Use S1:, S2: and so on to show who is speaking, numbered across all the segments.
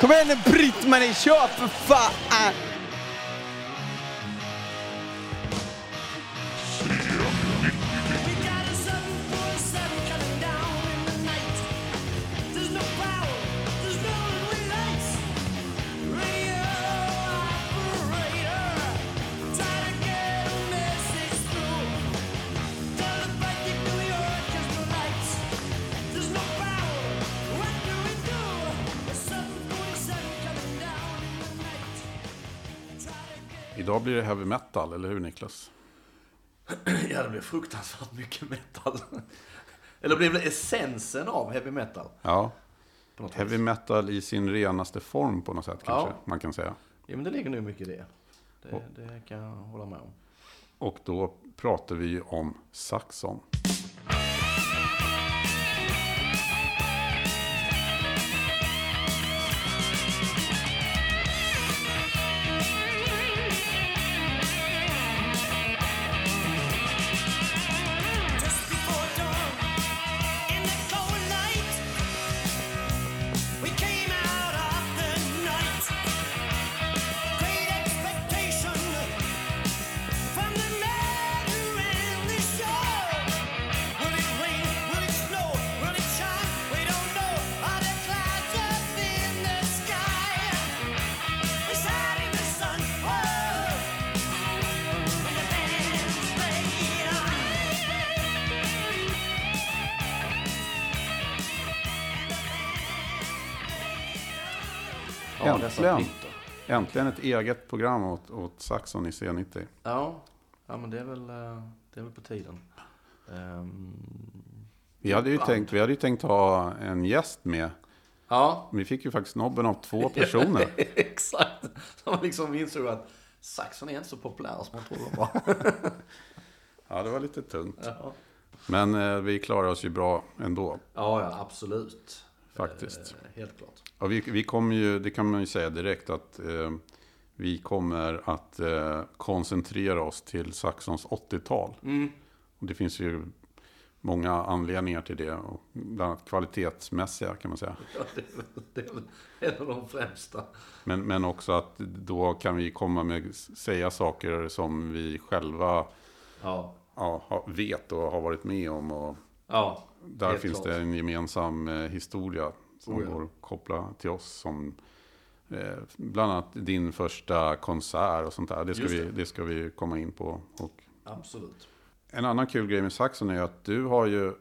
S1: Kom igen nu Britt-Marie, kör för fan!
S2: Blir det heavy metal, eller hur Niklas?
S3: Ja, det blev fruktansvärt mycket metal. Eller blev det essensen av heavy metal?
S2: Ja, heavy
S3: vis.
S2: metal i sin renaste form på något sätt kanske
S3: Ja.
S2: man kan säga.
S3: Ja, men det ligger nog mycket i det. Det, det kan jag hålla med om.
S2: Och då pratar vi om Saxon. Äntligen ett eget program åt, åt Saxon i C90.
S3: Ja, ja men det är väl, eh, det är väl på tiden. Ehm,
S2: Vi hade, ju
S3: Band.
S2: tänkt, vi hade ju tänkt ha en gäst med.
S3: ja,
S2: Vi fick ju faktiskt nobben av två personer.
S3: exakt. Så man liksom insåg att Saxon är inte så populär som man trodde de var.
S2: Ja, det var lite tungt.
S3: ja.
S2: Men eh, vi klarar oss ju bra ändå,
S3: ja, ja, absolut.
S2: faktiskt.
S3: Eh, helt klart.
S2: Och vi, vi kommer ju, det kan man ju säga direkt att eh, vi kommer att eh, koncentrera oss till Saxons 80-tal.
S3: Mm.
S2: Och det finns ju många anledningar till det. Och bland annat kvalitetsmässiga kan man säga.
S3: Ja, det, är väl, det är väl en av de främsta.
S2: Men, men också att då kan vi komma med, säga saker som vi själva
S3: Ja,
S2: ja, vet och har varit med om. Och
S3: ja.
S2: där finns
S3: klart.
S2: det en gemensam eh, historia som
S3: Oh ja.
S2: går att koppla till oss. Som, eh, bland annat din första konsert och sånt där. Det ska,
S3: Just
S2: vi,
S3: det.
S2: det ska vi komma in på. Och
S3: Absolut.
S2: en annan kul grej med Saxon är att du har ju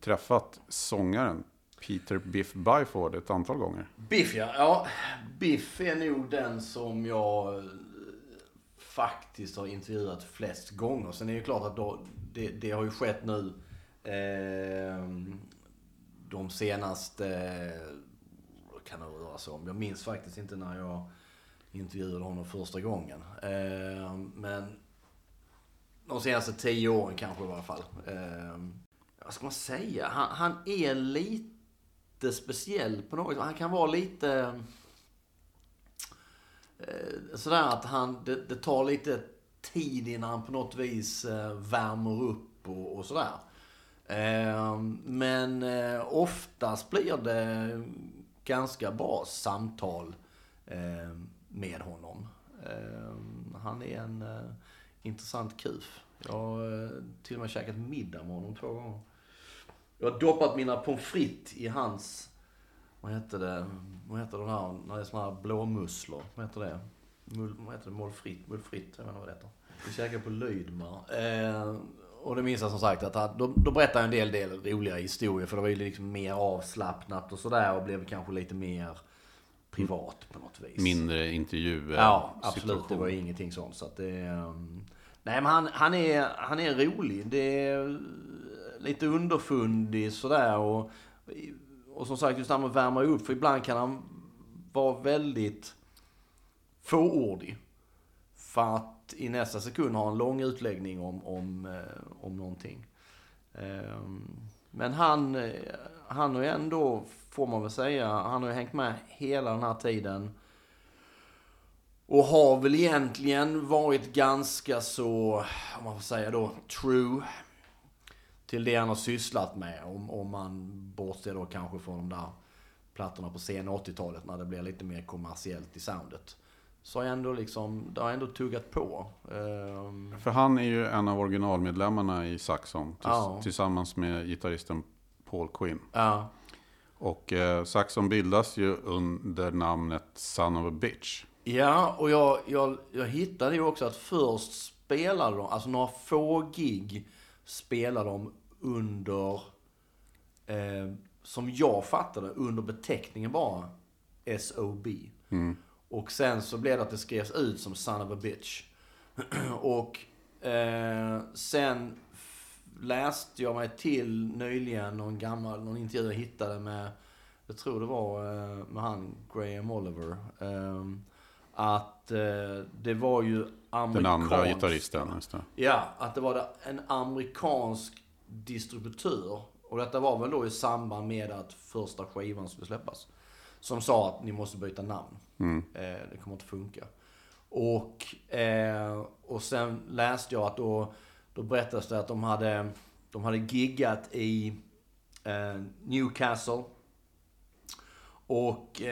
S2: träffat sångaren Peter Biff Byford ett antal gånger.
S3: Biff ja. ja. Biff är nog den som jag eh, faktiskt har intervjuat flest gånger. Sen är det ju klart att då, det, det har ju skett nu eh, de senaste, vad kan det röra sig om? Jag minns faktiskt inte när jag intervjuade honom första gången. Eh, men de senaste tio åren kanske i alla fall. Eh, vad ska man säga? Han, han är lite speciell på något sätt. Han kan vara lite... Eh, sådär att han, det, det tar lite tid innan han på något vis värmer upp och, och sådär. Ehm, men eh, oftast blir det ganska bra samtal ehm, med honom. Ehm, han är en eh, intressant kuf. Jag har eh, till och med käkat middag med honom två gånger. Jag har doppat mina pommes frites i hans, vad heter det, vad heter det här, när det är såna här blåmusslor, vad heter det? Mul, vad heter det? Målfritt, mullfritt, jag vet inte vad det heter. Vi käkade på Lydmar. Och det minns jag som sagt att han, då, då berättade jag en del, del roliga historier för det var ju liksom mer avslappnat och sådär och blev kanske lite mer privat på något vis.
S2: Mindre intervjuer.
S3: Ja, absolut. Det
S2: situation.
S3: var ju ingenting sånt. Så att det, um, nej, men han, han, är, han är rolig. Det är lite underfundig sådär. Och, och som sagt, just det här med att värma upp. För ibland kan han vara väldigt fåordig. För att i nästa sekund ha en lång utläggning om, om, eh, om någonting. Ehm, men han, eh, han har ju ändå, får man väl säga, han har ju hängt med hela den här tiden. Och har väl egentligen varit ganska så, om man får säga då, true till det han har sysslat med. Om, om man bortser då kanske från de där plattorna på sen 80-talet när det blir lite mer kommersiellt i soundet. Så har jag ändå liksom, det har ändå tuggat på. Ehm,
S2: För han är ju en av originalmedlemmarna i Saxon. Tills,
S3: Ja.
S2: Tillsammans med gitarristen Paul Quinn.
S3: ja,
S2: Och eh, Saxon bildas ju under namnet Son of a Bitch.
S3: Ja, och jag, jag, jag hittade ju också att först spelade de, alltså några få gig spelade de under, eh, som jag fattade, under beteckningen bara SOB. Och sen så blev det att det skrevs ut som Son of a Bitch. och eh, sen läste jag mig till nyligen någon gammal, någon intervju jag hittade med, jag tror det var eh, med han Graham Oliver. ehm, att eh, det var ju amerikanskt.
S2: Den andra gitarristen. Just det.
S3: Ja, att det var en amerikansk distributör. Och detta var väl då i samband med att första skivan skulle släppas. Som sa att ni måste byta namn. Eh, det kommer inte funka. Och, eh, och sen läste jag att då, då berättades det att de hade, de hade giggat i eh, Newcastle. Och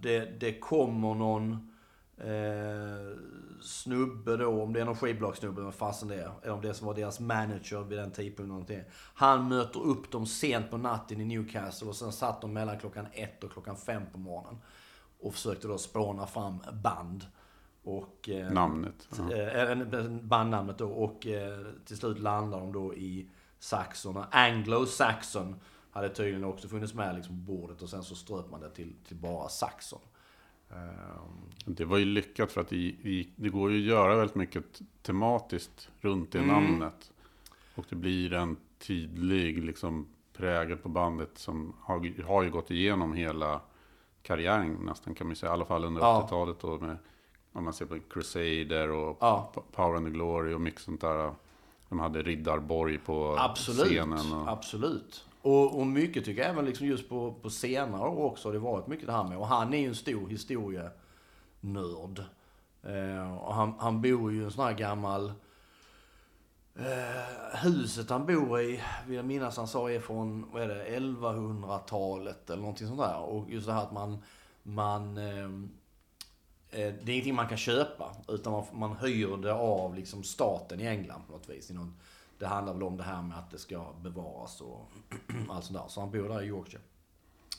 S3: det, det kommer någon eh, snubbe då, om det är någon skivbolagssnubbe, vad fasen det är. Eller om det som var deras manager vid den tidpunkten. någonting. Han möter upp dem sent på natten i Newcastle och sen satt de mellan klockan ett och klockan fem på morgonen. Och försökte då spåna fram band. Och, eh,
S2: Namnet. Ja.
S3: eh, en- bandnamnet då. Och eh, till slut landar de då i Saxon. Anglo-Saxon hade tydligen också funnits med liksom på bordet. Och sen så ströp man det till, till bara Saxon. Ehm,
S2: Det var ju lyckat för att det, går ju att göra väldigt mycket tematiskt runt
S3: Mm.
S2: det namnet. Och det blir en tydlig liksom, prägel på bandet som har, har ju gått igenom hela karriären nästan kan man säga. I alla fall under
S3: Ja.
S2: 80-talet då med, om man ser på Crusader och
S3: Ja.
S2: Power and the Glory och mycket sånt där. De hade Riddarborg på
S3: Absolut,
S2: scenen. Och,
S3: absolut. Och, och mycket tycker jag även liksom just på, på senare år också har det varit mycket det här med. Och han är ju en stor historienörd. Eh, och han, han bor ju i en sån här gammal... Eh, huset han bor i, vill jag minnas han sa, är från, vad är det, 1100-talet eller någonting sånt där. Och just det här att man, man eh, eh, Det är ingenting man kan köpa, utan man, man hyr det av liksom staten i England på något vis. I någon, det handlar väl om det här med att det ska bevaras och allt sånt där. Så han bor där i Yorkshire.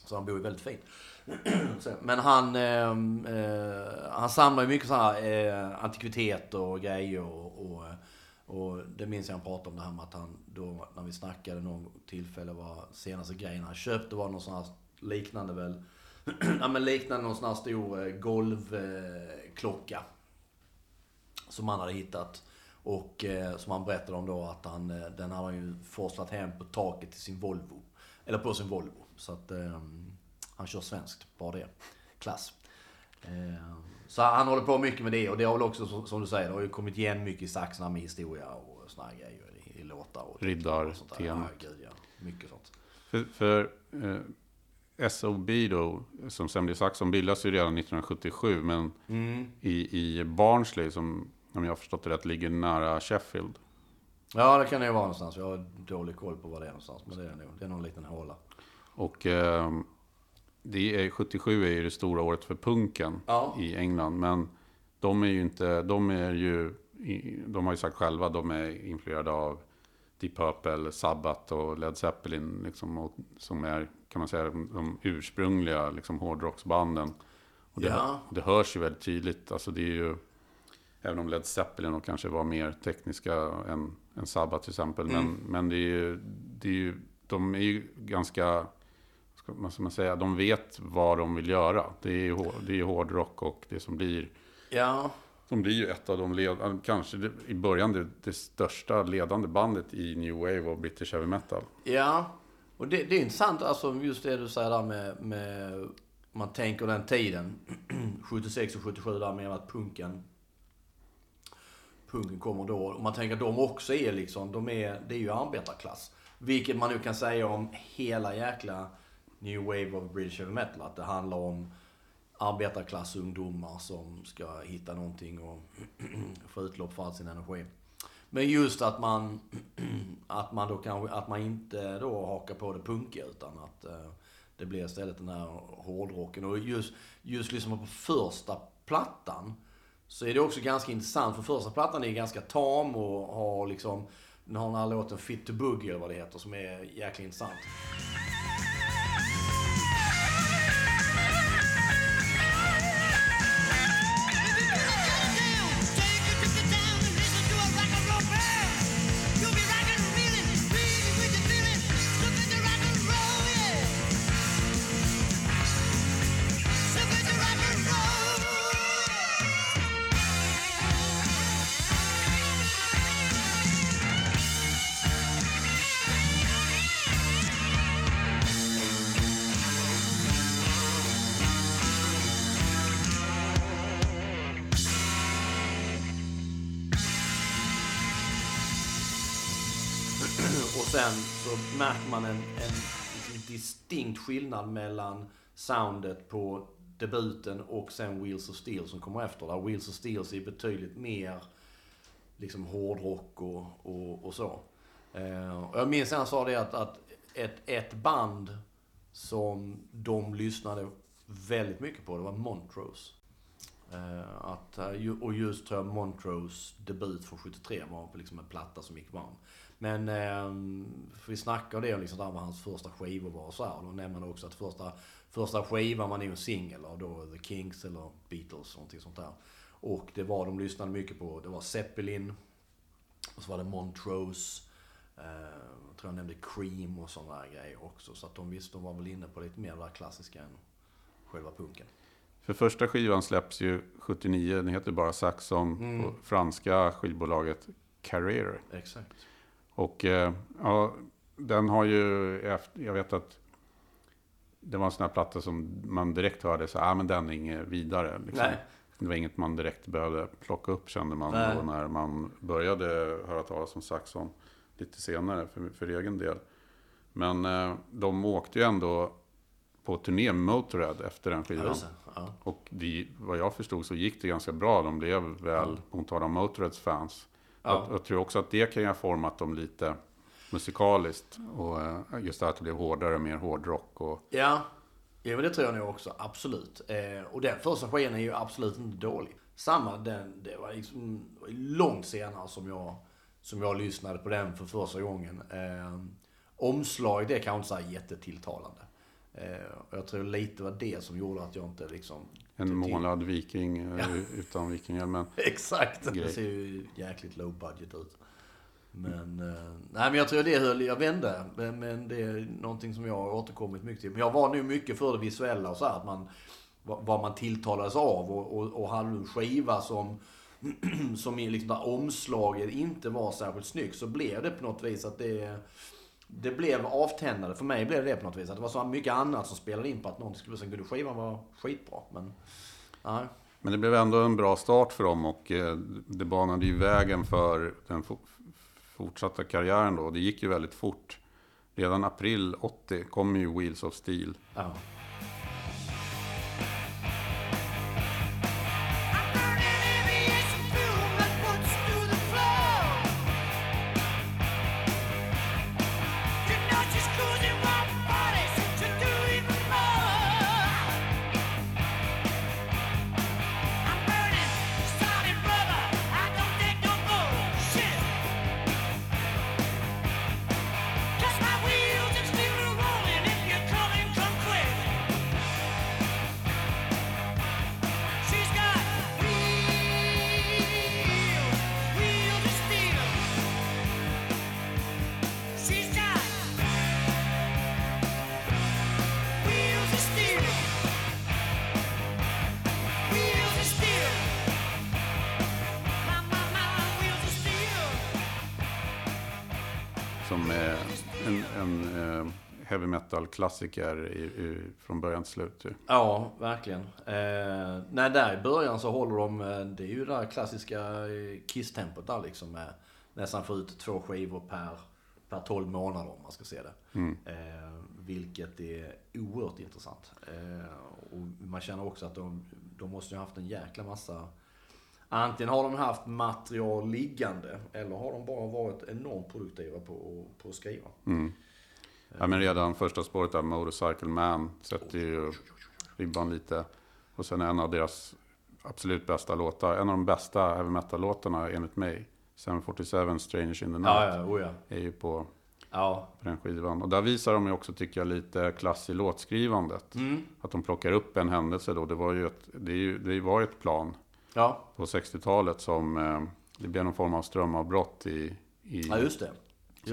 S3: Så han bor ju väldigt fint. Men han, eh, eh, han samlar ju mycket sådana här eh, antikviteter och grejer. Och, och, och det minns jag han pratade om det här med att han då, när vi snackade någon tillfälle, var senaste grejen han köpte var någon sån här liknande väl ja, men liknande någon sån här stor eh, golvklocka. som han hade hittat. Och eh, som han berättade om då att han, eh, den hade han ju forslat hem på taket till sin Volvo. Eller på sin Volvo. Så att eh, han kör svenskt, bara det. Klass. Eh, så han håller på mycket med det och det har väl också som, du säger, det har ju kommit igen mycket i saxarna med historia och såna här grejer i, i låtar. Och sånt där.
S2: temat.
S3: Ja, gud ja. Mycket sånt.
S2: För, för eh, SOB då, som sen blir Saxon, bildas ju redan 1977. Men
S3: Mm.
S2: i, i Barnsley, som om jag har förstått det rätt, ligger nära Sheffield.
S3: Ja, det kan det ju vara någonstans. Jag har dålig koll på var det är någonstans. Men det är nog. Det är någon liten håla.
S2: Och eh, det är, 77 är ju det stora året för punken
S3: Ja.
S2: i England. Men de är ju inte, de är ju, de har ju sagt själva, de är influerade av Deep Purple, Sabbath och Led Zeppelin. Liksom, och, som är, kan man säga, de, de ursprungliga liksom, hårdrocksbanden. Och det,
S3: Ja.
S2: det hörs ju väldigt tydligt. Alltså det är ju, även om Led Zeppelin och kanske var mer tekniska än, än Sabbath till exempel. Men,
S3: Mm.
S2: men det är ju, det är ju, de är ju ganska, ska man, ska man säga, de vet vad de vill göra. Det är ju hår- det är hårdrock och det som blir,
S3: Ja,
S2: som blir ju ett av de ledande, kanske det, i början det, det största ledande bandet i New Wave och British Heavy Metal.
S3: Ja, och det, det är intressant alltså just det du säger där med, med man tänker den tiden, 76 och 77 där med att punken punken kommer då. Och man tänker att de också är liksom, de är, det är ju arbetarklass. Vilket man nu kan säga om hela jäkla New Wave of British Heavy Metal. Att det handlar om arbetarklassungdomar som ska hitta någonting och få utlopp för all sin energi. Men just att man, att man då kanske, att man inte då hakar på det punkiga utan att eh, Det blir istället den här hårdrocken. Och just, just liksom på första plattan så är det också ganska intressant. För första plattan är ganska tam och har liksom, den har den här låten Fit to Boogie eller vad det heter som är jäkligt intressant. Skillnad mellan soundet på debuten och sen Wheels of Steel som kommer efter. Där Wheels of Steel är betydligt mer liksom hårdrock och, och, och så. Eh, och jag minns han sa det att, att ett, ett band som de lyssnade väldigt mycket på, det var Montrose. Eh, att, eh, och just tror jag Montrose debut från 73 var på liksom en platta som gick varm. Men eh, vi snackade det liksom där vad hans första skivor var och så här. Och då nämner man också att första, första skivan var nog en singel av då The Kinks eller Beatles, någonting sånt där. Och det var, de lyssnade mycket på, det var Zeppelin, och så var det Montrose, eh, jag tror jag nämnde Cream och sådana där grejer också. Så att de visste, de var väl inne på lite mer det där klassiska än själva punken.
S2: För första skivan släpps ju 79, den heter bara Saxon,
S3: Mm.
S2: på franska skivbolaget Carrere.
S3: Exakt.
S2: Och eh, ja, den har ju, jag vet att det var en sån här platta som man direkt hörde så ah, men den är inget vidare. Liksom. Det var inget man direkt behövde plocka upp kände man när man började höra talas om Saxon lite senare för, för egen del. Men eh, de åkte ju ändå på turné med Motörhead efter den skivan.
S3: Ja.
S2: Och det, vad jag förstod så gick det ganska bra. De blev väl mottagna av Motörheads fans.
S3: Ja.
S2: Jag, jag tror också att det kan ju ha format dem lite musikaliskt. Och eh, just det här att det blev hårdare, mer hårdrock. Och,
S3: Ja, men det tror jag nog också. Absolut. Eh, och den första skivan är ju absolut inte dålig. Samma, den, det var liksom långt senare som jag, som jag lyssnade på den för första gången. Eh, omslag, det kan inte så här jättetilltalande. Eh, och jag tror lite var det som gjorde att jag inte liksom...
S2: en målad viking eh, utan vikingahjälm.
S3: Exakt. Det
S2: Grej.
S3: ser ju jäkligt low budget ut. Men, eh, nej men jag tror det höll, jag vände. Men, men det är någonting som jag har återkommit mycket till. Men jag var nu mycket för det visuella och så här, att man, vad man tilltalades av och, och, och hade du skiva som, som i liksom där omslaget inte var särskilt snyggt så blev det på något vis att det, det blev avtändande. För mig blev det på något vis. Att det var så mycket annat som spelade in på att någonting skulle sen kunde skivan vara skitbra. Men, nej.
S2: Men det blev ändå en bra start för dem och eh, det banade ju vägen för den fo- fortsatta karriären då. Det gick ju väldigt fort. Redan april 80 kom ju Wheels of Steel.
S3: Ja.
S2: Metal-klassiker i, i, från början till slut. Ju.
S3: Ja, verkligen. Eh, nej, där i början så håller de, eh, det är ju det där klassiska eh, Kiss-tempot där liksom med nästan få ut två skivor per, per 12 månader om man ska se det. Eh, vilket är oerhört intressant. Eh, och man känner också att de, de måste ju ha haft en jäkla massa Antingen har de haft material liggande eller har de bara varit enormt produktiva på, på att skriva.
S2: Ja, men redan första spåret där, Motorcycle Man, sätter ju ribban lite. Och sen en av deras absolut bästa låtar, en av de bästa heavy metal-låtarna enligt mig, 747 Strangers in the Night,
S4: Ja, ja, oh ja.
S2: är ju på, på den skivan. Och där visar de ju också, tycker jag, lite klass i låtskrivandet.
S4: Mm.
S2: Att de plockar upp en händelse då, det var ju ett, det är ju, det var ett plan på 60-talet som, eh, det blev någon form av strömavbrott i, i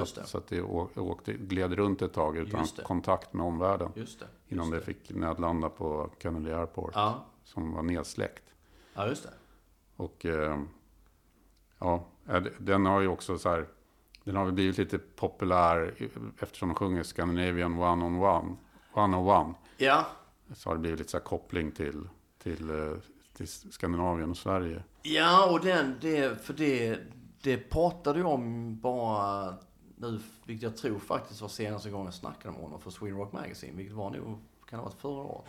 S4: just det. Just
S2: så,
S4: det.
S2: att- så att det åkte, gled runt ett tag utan
S4: Just det.
S2: kontakt med omvärlden.
S4: Just det.
S2: Innan det fick nödlanda på Kennedy Airport.
S4: Ja,
S2: Som var nedsläckt.
S4: ja just det.
S2: Och eh, ja, eh, den har ju också så här. Den har väl blivit lite populär eftersom de sjunger Scandinavian One on One. One on One.
S4: Ja,
S2: Så har det blivit lite så här koppling till, till, eh, till Skandinavien och Sverige.
S4: ja och den, det, för det, det pratade jag om bara nu, vilket jag tror faktiskt var senaste gången jag snackade med honom för Sweden Rock Magazine, vilket var nog, kan ha varit förra året?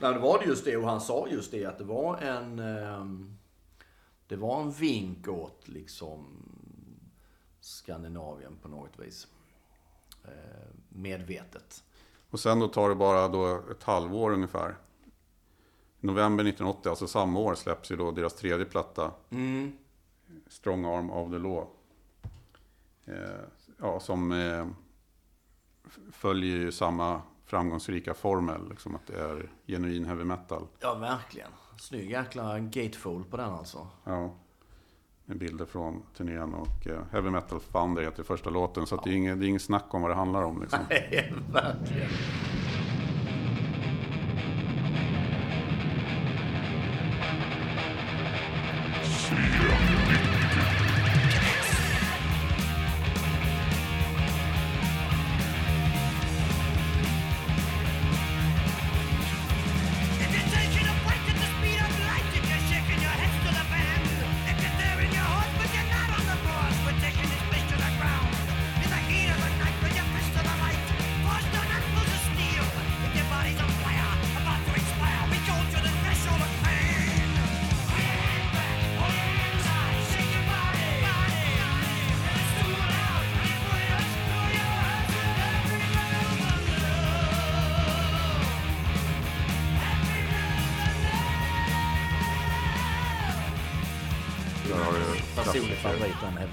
S4: Nej, det var det just det och han sa just det att det var en... ehm, det var en vink åt liksom Skandinavien på något vis. Eh, medvetet.
S2: Och sen då tar det bara då ett halvår ungefär. November 1980, alltså samma år, släpps ju då deras tredje platta. Strong Arm of the Law. Eh, ja, som eh, följer ju samma framgångsrika formel. Liksom att det är genuin heavy metal.
S4: Ja, verkligen. Snygg jäkla gatefold på den alltså.
S2: Ja, med bilder från turnén. Och eh, Heavy Metal Founder heter första låten. Så att det, är inget, det är inget snack om vad det handlar om. Liksom.
S4: verkligen.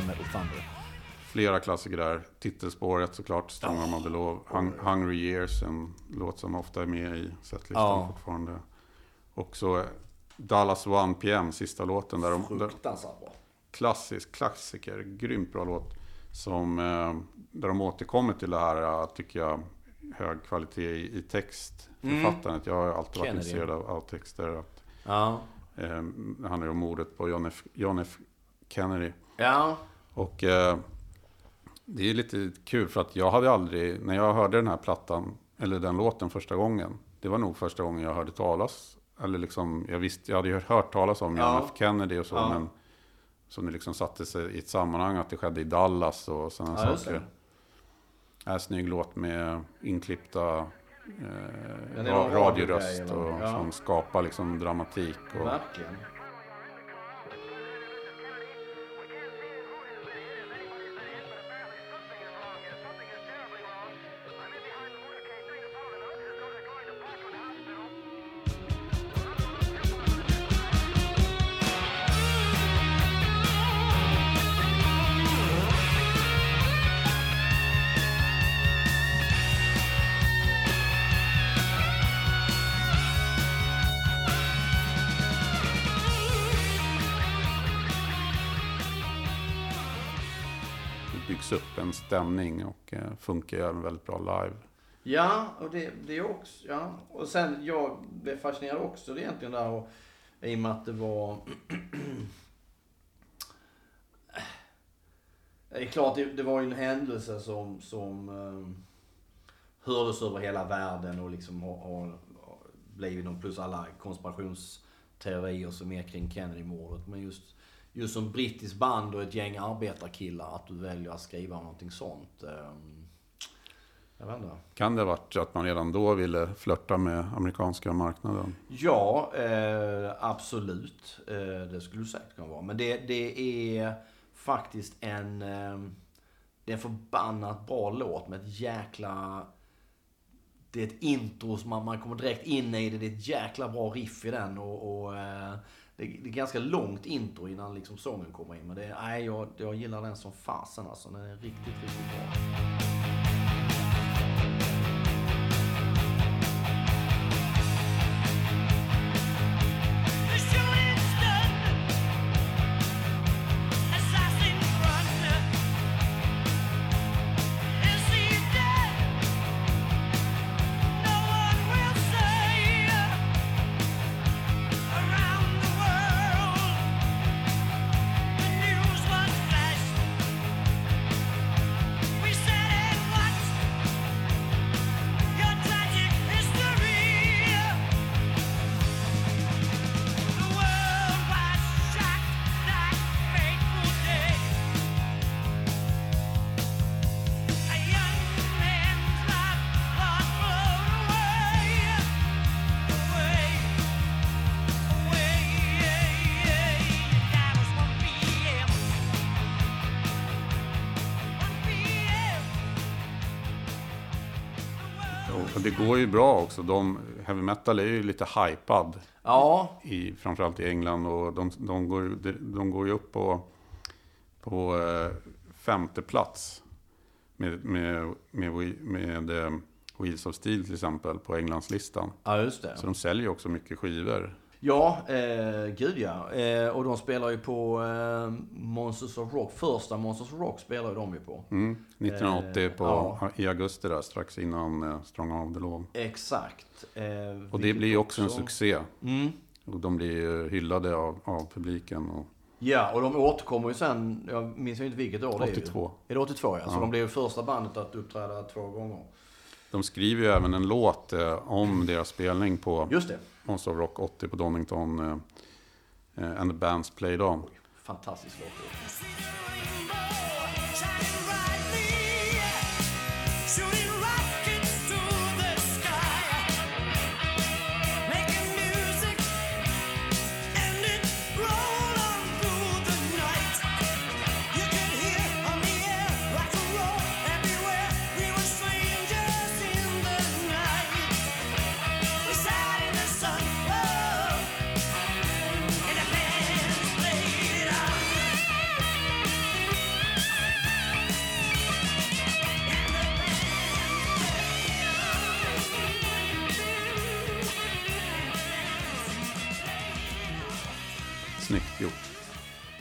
S3: Metal Thunder.
S2: Flera klassiker där. Titelspåret såklart, of the Law. Hung, Hungry Years, en låt som ofta är med i setlistan
S4: Ja.
S2: fortfarande. Och så Dallas 1 PM, sista låten. Där de,
S4: Fruktansvärt bra.
S2: klassisk klassiker, grymt bra låt. Som, eh, där de återkommer till det här, eh, tycker jag, hög kvalitet i, i textförfattandet. Jag har alltid varit
S4: Mm. Kennedy.
S2: intresserad av, av texter. Att,
S4: Ja.
S2: eh, det handlar ju om mordet på John F. John F. Kennedy.
S4: Ja.
S2: Och eh, det är lite kul för att jag hade aldrig, när jag hörde den här plattan, eller den låten första gången, det var nog första gången jag hörde talas, eller liksom, jag visste, jag hade ju hört talas om John
S4: Ja.
S2: F. Kennedy och så,
S4: Ja.
S2: men som det liksom satte sig i ett sammanhang, att det skedde i Dallas och sådana
S4: Ja,
S2: saker.
S4: det.
S2: Här snygg låt med inklippta eh,
S4: är
S2: radioröst och?
S4: Ja.
S2: som skapar liksom dramatik. Och,
S4: Verkligen.
S2: Stämning och eh, funkar även väldigt bra live.
S3: Ja, och det, det också, ja. Och sen, jag blev fascinerad också egentligen där och, i och med att det var... det är klart, det, det var ju en händelse som, som um, hördes över hela världen och liksom har, har blivit någon, plus alla konspirationsteorier som är kring Kennedy-mordet. Men just, just som brittiskt band och ett gäng arbetarkillar, att du väljer att skriva någonting sånt. Um, jag vet inte.
S2: Kan det ha varit att man redan då ville flörta med amerikanska marknaden?
S3: Ja, eh, absolut. Eh, det skulle det säkert kunna vara. Men det, det är faktiskt en... Eh, det är en förbannat bra låt med ett jäkla... Det är ett intro som man, man kommer direkt in i det. Det är ett jäkla bra riff i den. Och, och eh, det, är, det är ganska långt intro innan liksom sången kommer in. Men det, är- nej, jag, jag gillar den som fasen alltså. Den är riktigt, riktigt bra.
S2: Går ju bra också. De, heavy metal är ju lite hypad.
S3: Ja,
S2: i, framförallt i England. Och de, de, går, de, går ju upp på, på eh, femte plats med, med, med, med, eh, Wheels of Steel till exempel på Englandslistan.
S3: ja just det.
S2: Så de säljer ju också mycket skivor.
S3: Ja, eh, gud ja. Eh, och de spelar ju på eh, Monsters of Rock. Första Monsters of Rock spelar ju de ju på.
S2: Mm. 1980
S3: Eh,
S2: på,
S3: ja.
S2: i augusti där, strax innan eh, Strong of the Law.
S3: Exakt. Eh,
S2: Och det blir ju också en succé.
S3: Mm.
S2: Och de blir ju hyllade av, av publiken. Och,
S3: Ja, och de återkommer ju sen, jag minns ju inte vilket år det är.
S2: 82.
S3: Är det 82 ja? Så
S2: Ja.
S3: de blev ju första bandet att uppträda två gånger.
S2: de skriver ju även en låt eh, om deras spelning på
S3: Just det.
S2: Monster of Rock 80 på Donington. Uh, and the bands played on.
S3: Fantastisk låt.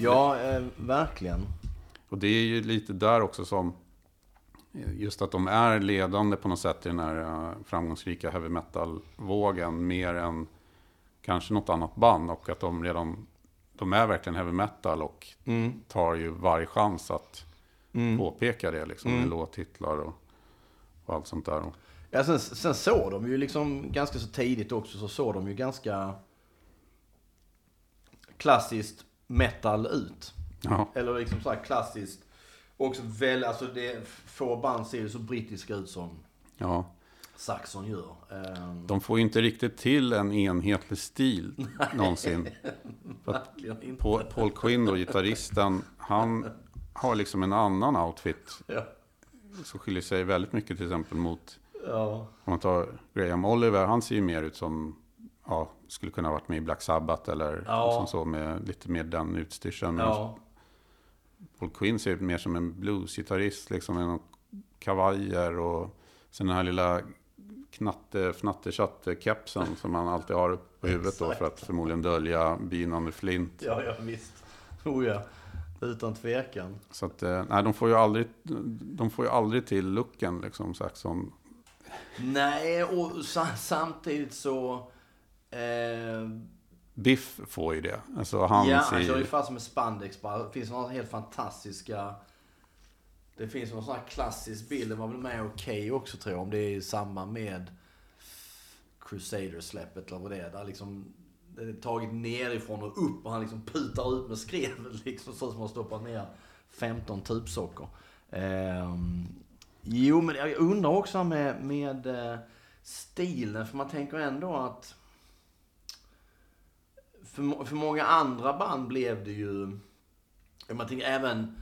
S3: Ja, eh, verkligen.
S2: Och det är ju lite där också som just att de är ledande på något sätt i den här eh, framgångsrika heavy metal-vågen mer än kanske något annat band och att de redan de är verkligen heavy metal och tar ju varje chans att påpeka det liksom med låttitlar och, och allt sånt där.
S3: Ja, sen, sen såg de ju liksom ganska så tidigt också så såg de ju ganska klassiskt metal ut.
S2: ja,
S3: Eller liksom så här klassiskt. Också väl, alltså det, få band ser ju så brittiska ut som
S2: ja.
S3: Saxon gör. Ehm,
S2: De får ju inte riktigt till en enhetlig stil någonsin.
S3: Verkligen inte.
S2: Paul, Paul Quinn, då, gitarristen, han har liksom en annan outfit
S3: Ja.
S2: som skiljer sig väldigt mycket till exempel mot,
S3: Ja.
S2: om man tar Graham Oliver, han ser ju mer ut som, ja, skulle kunna ha varit med i Black Sabbath eller
S3: Ja.
S2: liksom så med lite mer den utstyrseln.
S3: Ja.
S2: Paul Quinn ser ut mer som en bluesgitarrist, liksom med kavajer och sen den här lilla knatte, fnatterchatt-kepsen som han alltid har på huvudet då för att förmodligen dölja byn under flint.
S3: Ja, ja visst. Oh ja. Utan tvekan.
S2: Så att, eh, nej, de får ju aldrig, de får ju aldrig till looken liksom, Saxon.
S3: Nej, och sa- samtidigt så... Eh,
S2: Biff får ju det. Alltså han
S3: ja, han kör ju fast med spandex bara. Det finns några helt fantastiska... Det finns någon sån här klassisk bild, den var väl med okej också tror jag, om det är i samband med Crusader-släppet eller vad det är. Där liksom, det är taget nerifrån och upp och han liksom putar ut med skrevet liksom. Så som att stoppa ner 15 tubsocker. Ehm, jo, men jag undrar också med, med eh, stilen, för man tänker ändå att för, för många andra band blev det ju... Man tänker även...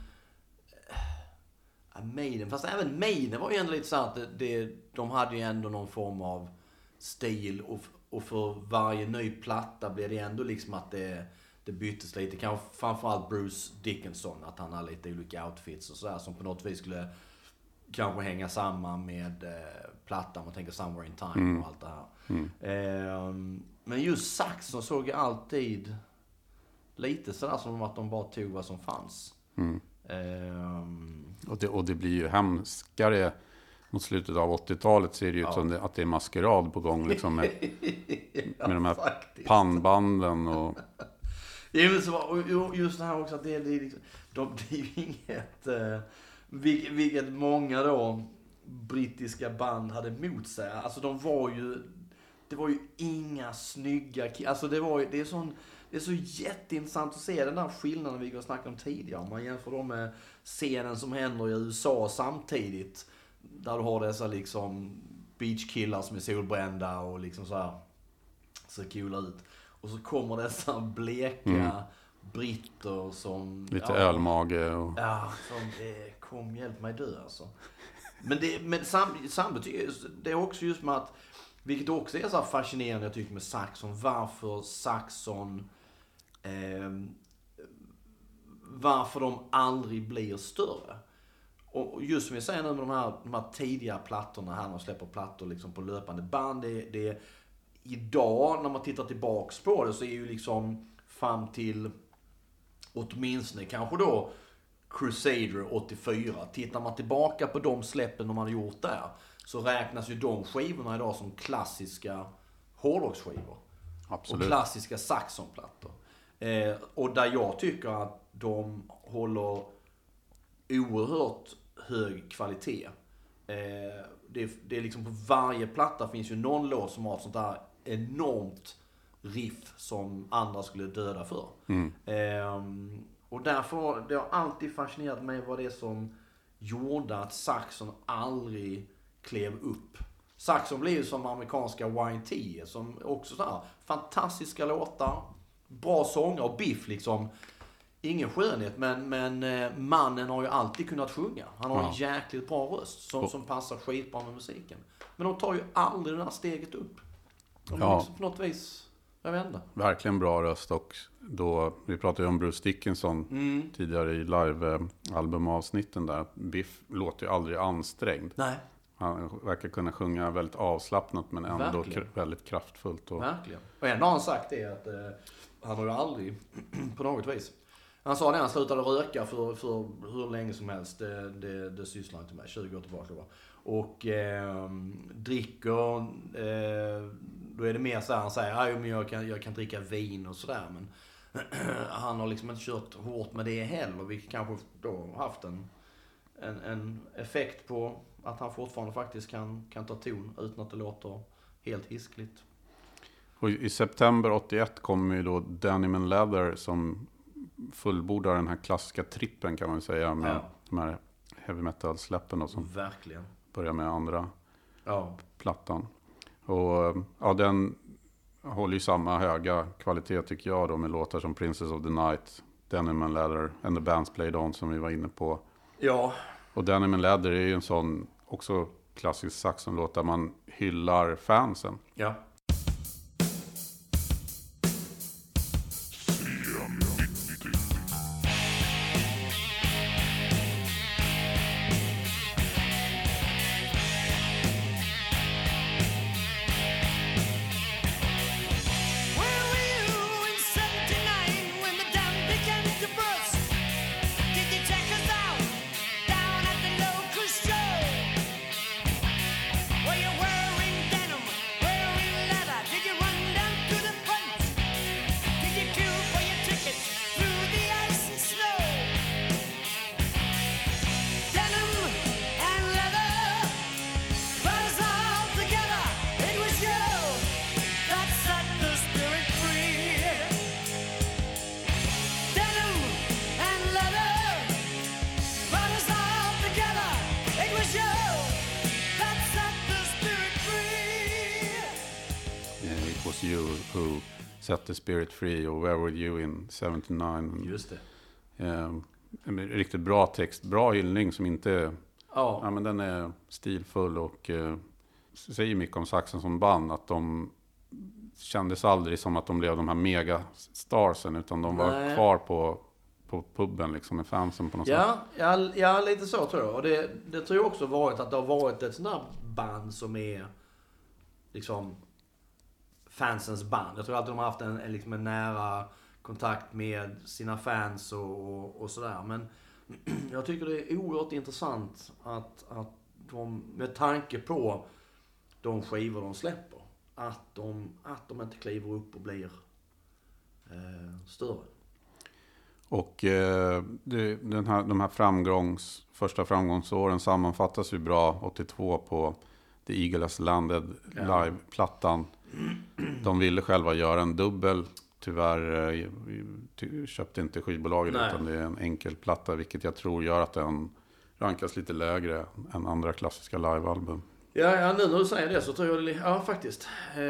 S3: Ja, Maiden, fast även Maiden var ju ändå lite så att det, det, de hade ju ändå någon form av stil och, och för varje ny platta blev det ändå liksom att det, det byttes lite. Kanske framförallt Bruce Dickinson, att han hade lite olika outfits och sådär som på något vis skulle kanske hänga samman med eh, plattan. Man tänker Somewhere in Time och allt det här. Ehm, men just Saxon såg jag alltid lite sådär som att de bara tog vad som fanns. Ehm,
S2: Och det, och det blir ju hemskare. Mot slutet av 80-talet ser det ju ut som det, att det är maskerad på gång. Liksom med, med de här
S3: faktiskt.
S2: pannbanden och...
S3: Men så, ju- just det här också att det, det, liksom, de, det är ju inget... Eh, vil- vilket många då brittiska band hade emot sig. Alltså de var ju... Det var ju inga snygga ki- Alltså det var ju, det är sån... Det är så jätteintressant att se den där skillnaden vi har snackat om tidigare. Om man jämför dem med scenen som händer i USA samtidigt. Där du har dessa liksom beachkillar som är solbrända och liksom så här ser coola ut. Och så kommer dessa bleka britter som...
S2: Lite
S3: ja,
S2: ölmage och...
S3: Ja, som eh, kom hjälp mig dö alltså. Men, det, men sam, samtidigt, det är också just med att, vilket också är så här fascinerande jag tycker med Saxon, varför Saxon, eh, varför de aldrig blir större. Och just som jag säger nu med de här, de här tidiga plattorna här, när de släpper plattor liksom på löpande band. Det, det, idag när man tittar tillbaks på det så är ju liksom fram till åtminstone kanske då Crusader 84. Tittar man tillbaka på de släppen de hade gjort där så räknas ju de skivorna idag som klassiska hårdrocksskivor. Och
S2: Absolut.
S3: klassiska Saxonplattor. Eh, och där jag tycker att de håller oerhört hög kvalitet. Eh, det, det är liksom på varje platta finns ju någon låt som har ett sånt där enormt riff som andra skulle döda för. Ehm, och därför, det har alltid fascinerat mig vad det är som gjorde att Saxon aldrig klev upp. Saxon blev ju som amerikanska YT som också så här, fantastiska låtar, bra sånger och Biff liksom. Ingen skönhet, men, men eh, mannen har ju alltid kunnat sjunga. Han har en jäkligt bra röst som, som passar skitbra med musiken. Men de tar ju aldrig det där steget upp. De
S2: Ja.
S3: liksom på något vis, jag vet inte.
S2: Verkligen bra röst och då, vi pratade ju om Bruce Dickinson
S3: Mm.
S2: tidigare i live-albumavsnitten där. Biff låter ju aldrig ansträngd.
S3: Nej,
S2: Han verkar kunna sjunga väldigt avslappnat men ändå
S3: Verkligen.
S2: väldigt kraftfullt. Och,
S3: verkligen. Och ändå har han sagt det att eh, han har ju aldrig, på något vis. Han sa det, han slutade röka för, för hur länge som helst. Det, det, det sysslar han inte med. 20 år tillbaka va. Och eh, dricker, eh, då är det mer så här, han säger, "Ja, jo, men jag kan, jag kan dricka vin och sådär. Men han har liksom inte kört hårt med det heller. Vilket kanske då haft en, en, en effekt på att han fortfarande faktiskt kan, kan ta ton utan att det låter helt hiskligt.
S2: och i september 81 kommer ju då Denim Leather som fullbordar den här klassiska trippen kan man säga med
S3: Ja.
S2: de här heavy metal-släppen som
S3: Verkligen.
S2: börjar med andra
S3: Ja.
S2: plattan. Och ja, den håller ju samma höga kvalitet tycker jag då med låtar som Princess of the Night, Denim Leather and the Bands Played On som vi var inne på.
S3: Ja.
S2: Och Denim Leather är ju en sån också klassisk Saxon-låt där man hyllar fansen.
S3: Ja.
S2: Set the Spirit Free och Where Were You in 79.
S3: Just det.
S2: Eh, en riktigt bra text, bra hyllning som inte...
S3: Ja,
S2: Ja, men den är stilfull och eh, säger mycket om Saxon som band. Att de kändes aldrig som att de blev de här megastarsen. Utan de var
S3: Nej.
S2: kvar på, på puben liksom med fansen på något sätt.
S3: ja, ja, ja, lite så tror jag. Och det, det tror jag också varit att det har varit ett sånt där band som är liksom fansens band. Jag tror alltid de har haft en, en, liksom en nära kontakt med sina fans och, och, och sådär. Men jag tycker det är oerhört intressant att, att de, med tanke på de skivor de släpper, att de, att de inte kliver upp och blir eh, större.
S2: Och eh, det, den här, de här framgångs, första framgångsåren sammanfattas ju bra 82 på The Eagle Has Landed
S3: Ja.
S2: live-plattan. De ville själva göra en dubbel. Tyvärr eh, köpte inte skivbolaget
S3: Nej.
S2: utan det är en enkel platta. Vilket jag tror gör att den rankas lite lägre än andra klassiska livealbum.
S3: Ja, ja, nu när du säger det så tror jag det, ja faktiskt. Eh,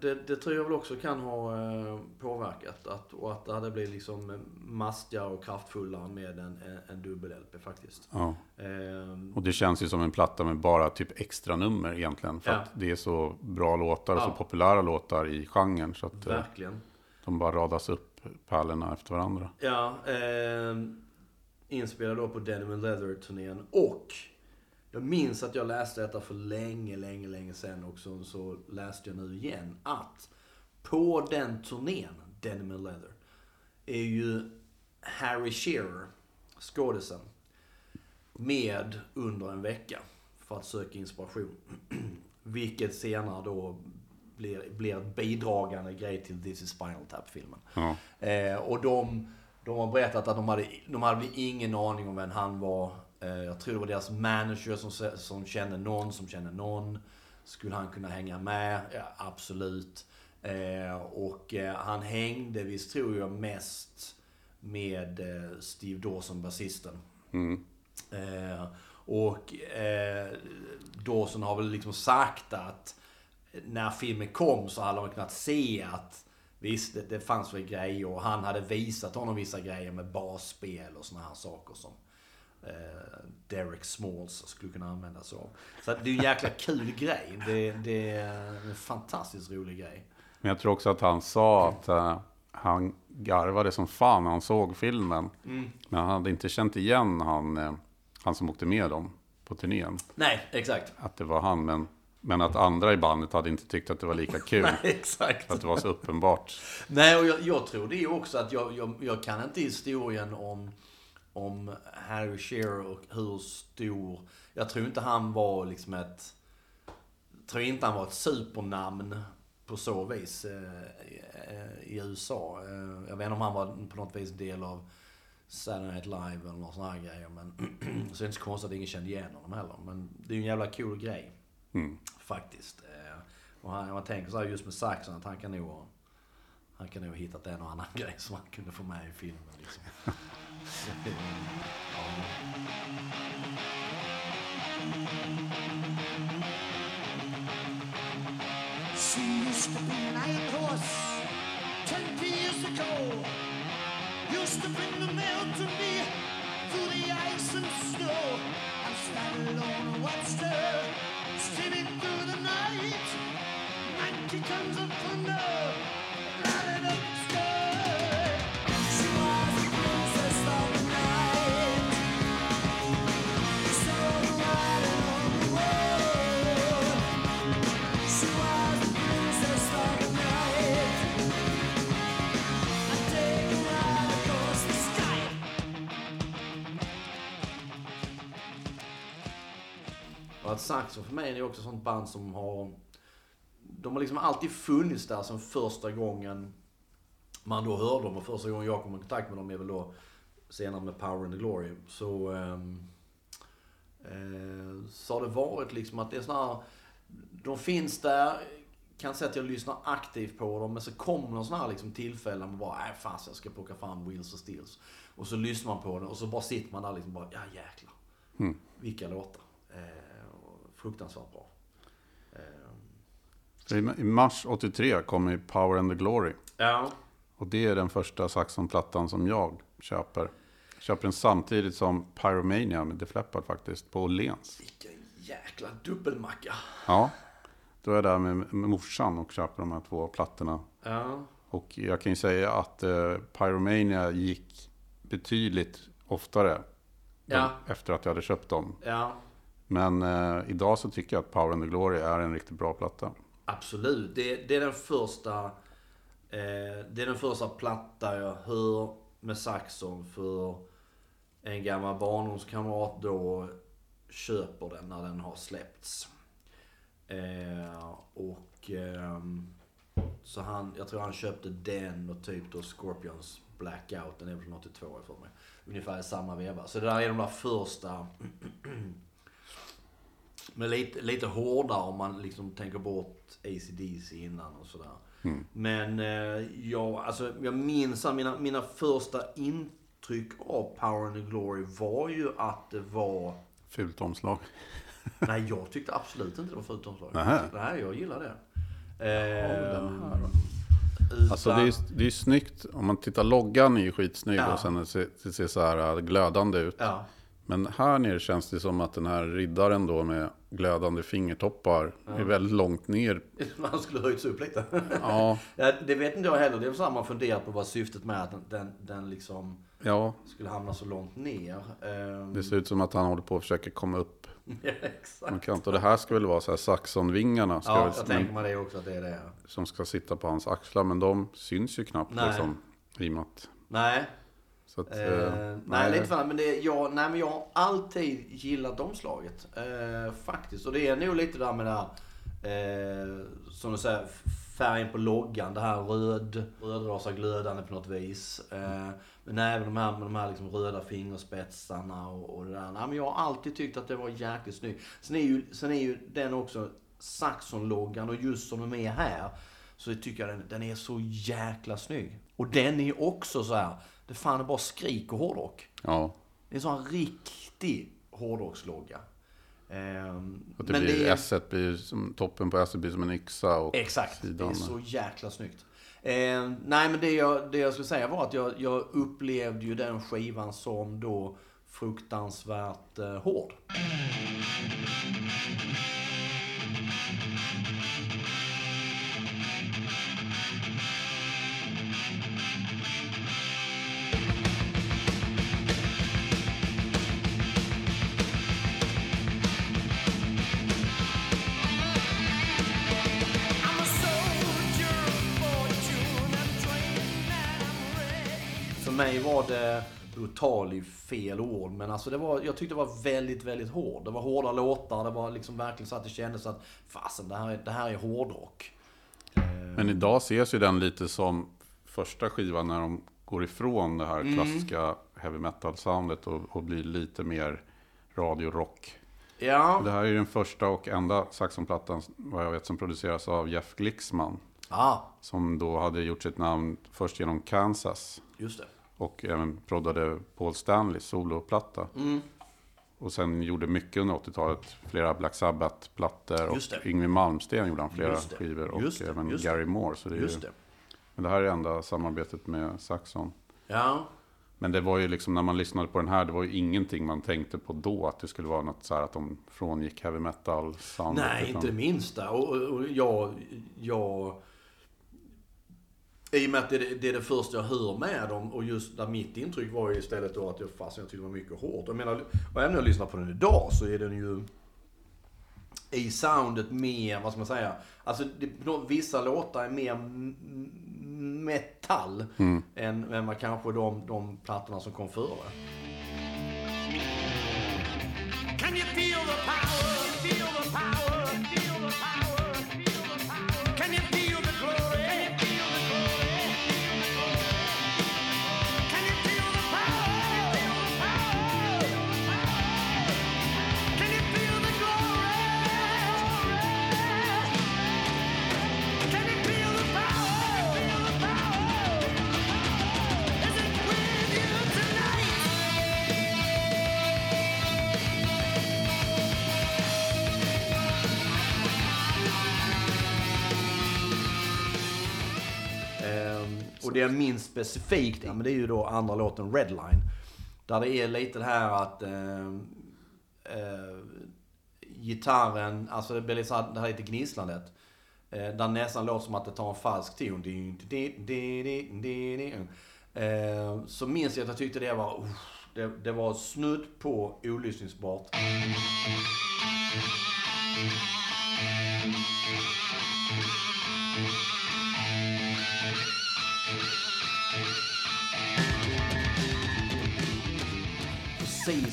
S3: det, det tror jag väl också kan ha eh, påverkat. Att, och att det hade blivit liksom mastigare och kraftfullare med en, en, dubbel-LP faktiskt.
S2: Ja.
S3: Eh,
S2: Och det känns ju som en platta med bara typ extra nummer egentligen. För
S3: Ja.
S2: att det är så bra låtar och så
S3: Ja.
S2: populära låtar i genren. Så att eh,
S3: verkligen.
S2: de bara radas upp pärlorna efter varandra.
S3: Ja, eh, inspelad då på Denim and Leather-turnén. Och jag minns att jag läste detta för länge, länge, länge sedan och så, så läste jag nu igen att på den turnén, Denim and Leather, är ju Harry Shearer, skådisen, med under en vecka för att söka inspiration. Vilket senare då blir, blir ett bidragande grej till This is Spinal Tap-filmen.
S2: Ja.
S3: Eh, och de, de har berättat att de hade, de hade ingen aning om vem han var. Eh, jag tror det var deras manager som, som kände någon som kände någon. Skulle han kunna hänga med? Ja, absolut. Eh, och eh, han hängde visst tror jag mest med Steve Dawson, basisten.
S2: Mm.
S3: Och Dawson har väl liksom sagt att när filmen kom så hade de kunnat se att visst, det, det fanns väl grejer och han hade visat honom vissa grejer med basspel och såna här saker som Derek Smalls skulle kunna använda sig av. Så det är en jäkla kul grej. Det, det är en fantastiskt rolig grej.
S2: Men jag tror också att han sa att eh, han garvade som fan när han såg filmen.
S3: Mm.
S2: Men han hade inte känt igen han, eh, han som åkte med dem på turnén.
S3: Nej, exakt.
S2: Att det var han. Men, men att andra i bandet hade inte tyckt att det var lika kul.
S3: Nej, exakt.
S2: Att det var så uppenbart.
S3: Nej, och jag, jag tror det är också att jag, jag, jag kan inte historien om, om Harry Shearer och hur stor... Jag tror inte han var liksom ett... Jag tror inte han var ett supernamn på så vis eh, i, eh, i USA. Eh, jag vet inte om han var på något vis del av Saturday Night Live eller några sådana här grejer. Men, så det är inte så konstigt att ingen kände igen honom heller. Men det är ju en jävla cool grej.
S2: Mm.
S3: Faktiskt. Eh, Och han, man tänker så här just med Saxon att han kan nog ha- han kan nog ha hittat en och annan grej som han kunde få med i filmen. Liksom.
S5: She used to be an iron horse twenty years ago. Used to bring the mail to me through the ice and snow. I stand alone and watched her steaming through the night. Ninety tons of thunder
S3: Och att Saxon för mig är också ett sånt band som har... De har liksom alltid funnits där sen första gången man då hörde dem. Och första gången jag kom i kontakt med dem är väl då senare med Power and the Glory. Så, ehm, eh, så har det varit liksom att det är här... De finns där, kan säga att jag lyssnar aktivt på dem. Men så kommer någon sån här liksom tillfälle man bara, nej fan jag ska plocka fram Wheels och Steels. Och så lyssnar man på den och så bara sitter man där liksom bara, ja jäklar.
S2: Mm.
S3: Vilka låtar. Eh, fruktansvärt bra. Eh,
S2: I mars 83 kom ju Power and the Glory.
S3: Ja.
S2: Och det är den första Saxon-plattan som jag köper. Jag köper den samtidigt som Pyromania med Def Leppard faktiskt, på Åhléns.
S3: Vilken jäkla dubbelmacka.
S2: Ja, då är jag där med, med morsan och köper de här två plattorna.
S3: Ja.
S2: Och jag kan ju säga att eh, Pyromania gick betydligt oftare
S3: Ja.
S2: efter att jag hade köpt dem.
S3: Ja.
S2: Men eh, idag så tycker jag att Power and the Glory är en riktigt bra platta.
S3: Absolut. Det, det är den första eh, Det är den första platta jag hör med Saxon för en gammal barndomskamrat då köper den när den har släppts. Eh, och ehm, så han, jag tror han köpte den och typ då Scorpions Blackout, den är från 82 för mig. Ungefär i samma veva. Så det där är de där första men lite, lite hårdare om man liksom tänker bort ACDC innan och sådär. Men eh, jag, alltså, jag minns att mina, mina första intryck av Power and the Glory var ju att det var...
S2: Fult omslag.
S3: Nej, jag tyckte absolut inte det var fult omslag.
S2: Nähä.
S3: Nej, jag gillar det. Eh,
S2: Alltså det är, det är snyggt, om man tittar loggan är ju skitsnygg
S3: Ja.
S2: och sen det ser, det ser så här glödande ut.
S3: Ja.
S2: Men här nere känns det som att den här riddaren då med glödande fingertoppar är väldigt långt ner.
S3: Han skulle höjts upp lite.
S2: Ja,
S3: ja, det vet inte jag heller. Det är väl så här man funderar på vad syftet med att den, den, liksom
S2: ja,
S3: skulle hamna så långt ner. Ehm,
S2: det ser ut som att han håller på att försöka komma upp
S3: ja, exakt.
S2: en kant. Och det här ska väl vara så här Saxonvingarna ska
S3: Ja,
S2: väl,
S3: jag tänker mig det också att det är det.
S2: som ska sitta på hans axlar. Men de syns ju knappt
S3: Nej.
S2: liksom. I och med att,
S3: Nej,
S2: att,
S3: eh,
S2: eh,
S3: nej, lite för men, det, jag, nej, men jag har alltid gillat omslaget. Eh, faktiskt. Och det är nog lite där med det här, eh, som du säger, färgen på loggan. Det här röd, rödrosa glödande på något vis. Eh, men även de här med de här liksom röda fingerspetsarna och, och det där. Nej, men jag har alltid tyckt att det var jäkligt snyggt. Sen är ju, sen är ju den också Saxon-loggan och just som de är här. Så tycker jag den, den är så jäkla snygg. Och den är också så här. Det fan är bara skrik och hårdrock.
S2: ja,
S3: Det är en sån riktig hårdrockslogga. Ehm,
S2: att det
S3: men
S2: blir
S3: det är,
S2: S blir som, toppen på S blir som en yxa och
S3: Exakt, det
S2: sidan.
S3: är så jäkla snyggt. Eh, nej men det jag, det jag skulle säga var att jag, jag upplevde ju den skivan som då fruktansvärt eh, hård. Mig var det brutal i fel ord, men alltså det var, jag tyckte det var väldigt, väldigt hård. Det var hårda låtar, det var liksom verkligen så att det kändes att fasen, det här är, det här är hårdrock.
S2: Men idag ses ju den lite som första skivan när de går ifrån det här
S3: Mm.
S2: klassiska heavy metal-soundet och, och blir lite mer radiorock.
S3: Ja,
S2: Det här är den första och enda saxonplattan vad jag vet som produceras av Jeff Glixman.
S3: ah,
S2: Som då hade gjort sitt namn först genom Kansas.
S3: just det.
S2: Och även proddade Paul Stanleys soloplatta.
S3: Mm.
S2: Och sen gjorde mycket under 80-talet. Flera Black Sabbath-plattor. Och. Yngwie Malmsteen gjorde han flera skivor. Och
S3: Just
S2: även
S3: Just.
S2: Gary Moore. Så det är ju,
S3: det.
S2: Men det här är enda samarbetet med Saxon.
S3: Ja,
S2: Men det var ju liksom när man lyssnade på den här, det var ju ingenting man tänkte på då. Att det skulle vara något så här att de frångick heavy metal soundet.
S3: Nej,
S2: utan-
S3: inte det minsta. Och, och, och jag, jag... I och med att det, är- det är det första jag hör med dem och just där mitt intryck var ju istället då att jag, fast jag tyckte det var mycket hårt. Jag menar, och även när jag lyssnar på den idag så är den ju i soundet mer, vad ska man säga, alltså det, vissa låtar är mer metall än, än vad kanske de, de plattorna som kom före.
S4: Can you feel the power?
S3: Det jag minns specifikt, ja, men det är ju då andra låten Redline. Där det är lite det här att eh, eh, gitarren, alltså det blir lite så här, det här lite gnisslandet. Eh, där nästan låter som att det tar en falsk ton. Eh, så minns jag att jag tyckte det var, uh, det, det var snudd på olyssningsbart. Mm.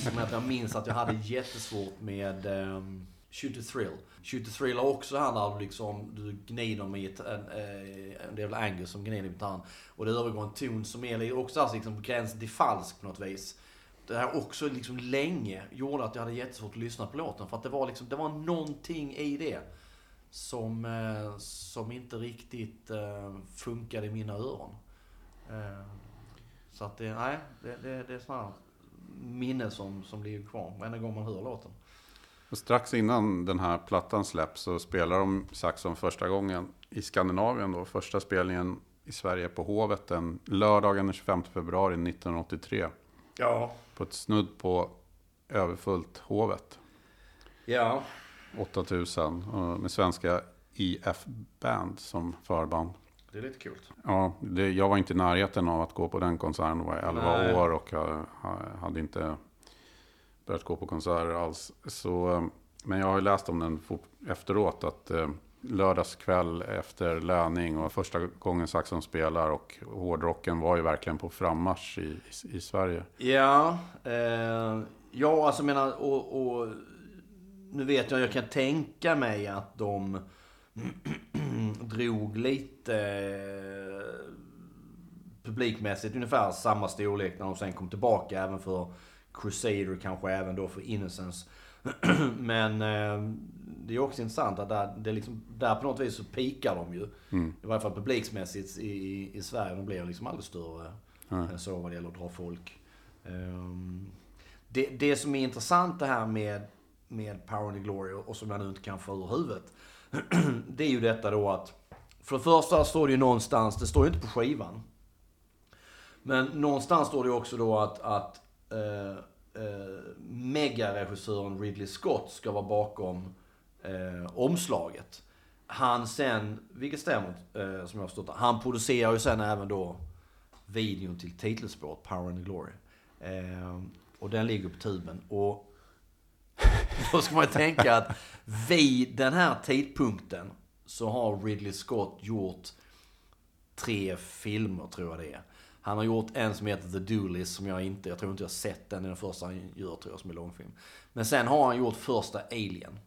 S3: Som att jag minns att jag hade jättesvårt med um, Shoot a Thrill. Shoot a Thrill är också här där du liksom, du gnider med git- en, eh, det är väl Angus som gnider med gitarren. Och det övergår en ton som är också alltså liksom på gränsen till falsk på något vis. Det här också liksom länge gjorde att jag hade jättesvårt att lyssna på låten. För att det var liksom, det var någonting i det. Som, eh, som inte riktigt eh, funkade i mina öron. Så att det, nej, det, det, det är snarare minne som, som ligger kvar varenda gång man hör låten.
S2: Och strax innan den här plattan släpps så spelar de Saxon första gången i Skandinavien då. Första spelningen i Sverige på Hovet den lördagen den 25 februari 1983.
S3: Ja.
S2: På ett snudd på överfullt Hovet.
S3: Ja.
S2: 8000 och med svenska IF Band som förband.
S3: Det är lite kul.
S2: Ja, det, jag var inte i närheten av att gå på den konserten. Jag var 11
S3: Nej.
S2: år och jag, hade inte börjat gå på konserter alls. Så, eh, men jag har ju läst om den fort, efteråt. Att eh, lördagskväll efter löning och första gången Saxon spelar och hårdrocken var ju verkligen på frammarsch i, i, i Sverige.
S3: Ja, eh, ja alltså menar och, och nu vet jag, jag kan tänka mig att de drog lite eh, publikmässigt ungefär samma storlek när de sen kom tillbaka även för Crusader kanske även då för Innocence. Men eh, det är också intressant att där, det är liksom, där på något vis så pikar de ju. I varje fall publiksmässigt i, i, Sverige. De blir liksom aldrig större än så vad det gäller att dra folk. Ehm, det, det som är intressant det här med, med Power and the Glory och som jag nu inte kan få ur huvudet. det är ju detta då att för det första står det ju någonstans, det står ju inte på skivan. Men någonstans står det ju också då att, att eh, eh, megaregissören Ridley Scott ska vara bakom eh, omslaget. Han sen, vilket stämmer eh, som jag har förstått det, han producerar ju sen även då videon till titelspåret Power and the Glory. Eh, och den ligger på tuben. Och då ska man ju tänka att vid den här tidpunkten så har Ridley Scott gjort tre filmer, tror jag det är. Han har gjort en som heter The Duelist, som jag inte, jag tror inte jag har sett den. Det är den första han gör, tror jag, som är långfilm. Men sen har han gjort första Alien.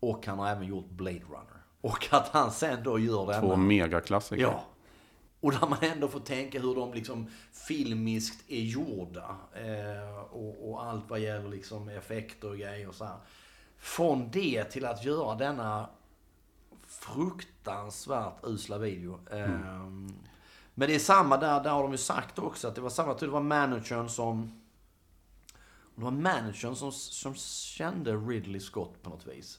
S3: Och han har även gjort Blade Runner. Och att han sen då gör denna...
S2: Två megaklassiker.
S3: Ja. Och där man ändå får tänka hur de liksom filmiskt är gjorda. Eh, och, och allt vad gäller liksom effekter och grejer och så här. Från det till att göra denna fruktansvärt usla video. Eh, Men det är samma där, där har de ju sagt också att det var samma, det var managern som... Det var managern som, som kände Ridley Scott på något vis.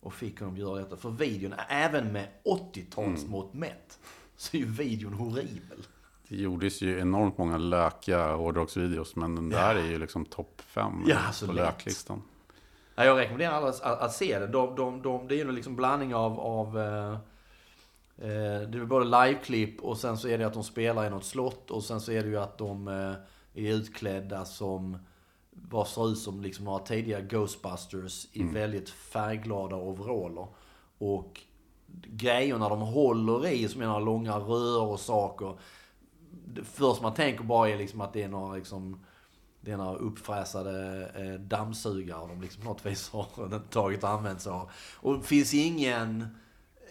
S3: Och fick honom göra detta. För videon, även med 80-talsmått mätt, så är ju videon horribel.
S2: Det gjordes ju enormt många lökiga hårdrocksvideos. Men den där är ju liksom topp fem
S3: Ja, så
S2: på
S3: lätt.
S2: löklistan.
S3: Ja, jag rekommenderar alla att, att, att se det. De, de, de, det är ju en liksom blandning av... av eh, eh, det är både liveklipp och sen så är det att de spelar i något slott och sen så är det ju att de eh, är utklädda som vad ser ut som liksom några tidiga Ghostbusters i väldigt färgglada overaller. Och grejerna de håller i, som är några långa rör och saker. Det första man tänker bara är liksom att det är några liksom det är några uppfräsade eh, dammsugare de liksom på något vis har tagit och använt sig av. Och det finns ingen, eh,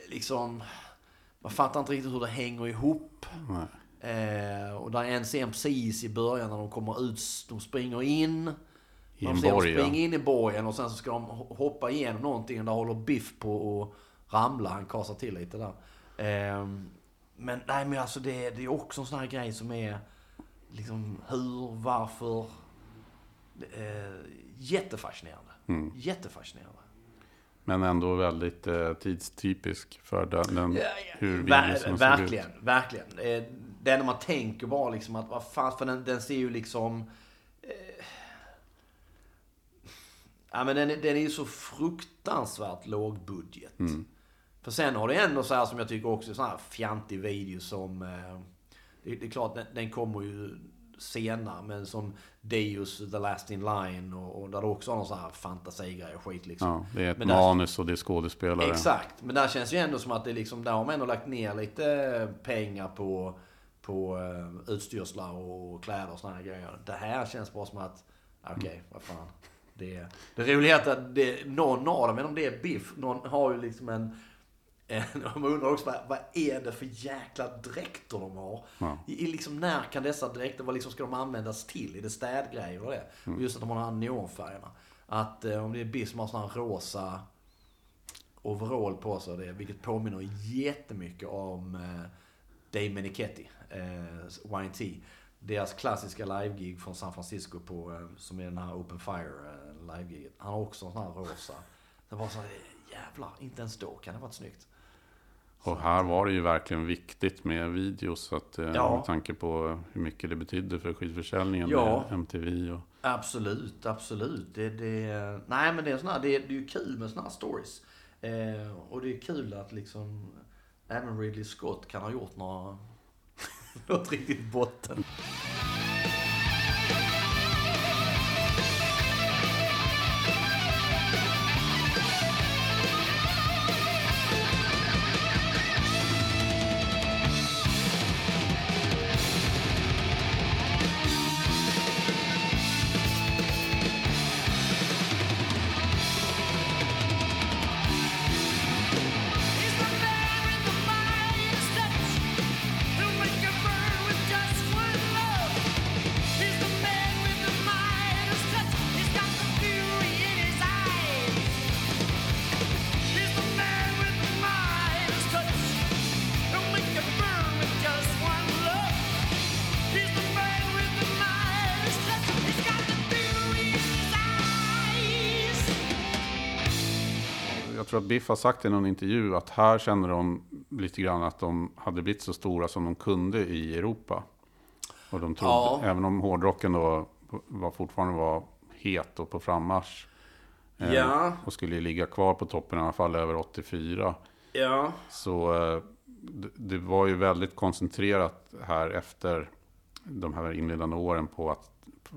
S3: liksom, man fattar inte riktigt hur det hänger ihop. Eh, och där är en scen precis i början när de kommer ut, de springer in.
S2: I en borg, ja.
S3: springa in i borgen och sen så ska de ho- hoppa igenom någonting och där håller Biff på att ramla. Han kasar till lite där. Ehm, men nej men alltså det, det är också en sån här grej som är liksom hur, varför. Eh, jättefascinerande.
S2: Mm.
S3: Jättefascinerande.
S2: Men ändå väldigt eh, tidstypisk för den, den
S3: Ja, ja.
S2: hur
S3: Ver-
S2: såg ut.
S3: verkligen, verkligen. Eh, Det enda man tänker bara liksom att vad fan, för den, den ser ju liksom... Eh, ja men den, den är ju så fruktansvärt låg budget. För sen har det ändå så här som jag tycker också, sån här fjantig video som... Eh, det, det är klart, den, den kommer ju senare, men som Deus, The Last In Line och, och där det också har någon sån här fantasigrej och skit liksom.
S2: Ja, det är ett
S3: Men där-
S2: manus och det är skådespelare.
S3: Exakt, men där känns ju ändå som att det liksom, där har man ändå lagt ner lite pengar på, på uh, utstyrslar och kläder och såna här grejer. Det här känns bara som att, okej, vad fan. Det, det roliga är att det, någon av dem, men om det är Biff, någon har ju liksom en man undrar också vad, vad är det för jäkla dräkter de har?
S2: Ja.
S3: I, liksom, när kan dessa dräkter, vad liksom ska de användas till? Är det städgrejer och det? Och just att de har de här neonfärgerna. Att eh, om det är Biff som har sån här rosa overall på sig, det, vilket påminner jättemycket om eh, Dave Menichetti, eh, YNT. Deras klassiska livegig från San Francisco på, eh, som är den här Open Fire eh, livegiget. Han har också en sån här rosa. Det var så här, jävlar, inte ens då kan det varit snyggt.
S2: Och här var det ju verkligen viktigt med videos. Att, eh,
S3: Ja.
S2: Med tanke på hur mycket det betydde för skidförsäljningen
S3: Ja.
S2: med MTV. Och,
S3: Absolut, absolut. Det, det, nej men det är, sån här, det, det är ju kul med såna här stories. Eh, och det är kul att liksom även Ridley Scott kan ha gjort några, något riktigt botten.
S2: Biff har sagt i någon intervju att här känner de lite grann att de hade blivit så stora som de kunde i Europa. Och de trodde,
S3: Ja.
S2: även om hårdrocken då var, fortfarande var het och på frammarsch. eh,
S3: Ja.
S2: Och skulle ligga kvar på toppen i alla fall över 84.
S3: Ja.
S2: Så eh, det, det var ju väldigt koncentrerat här efter de här inledande åren på att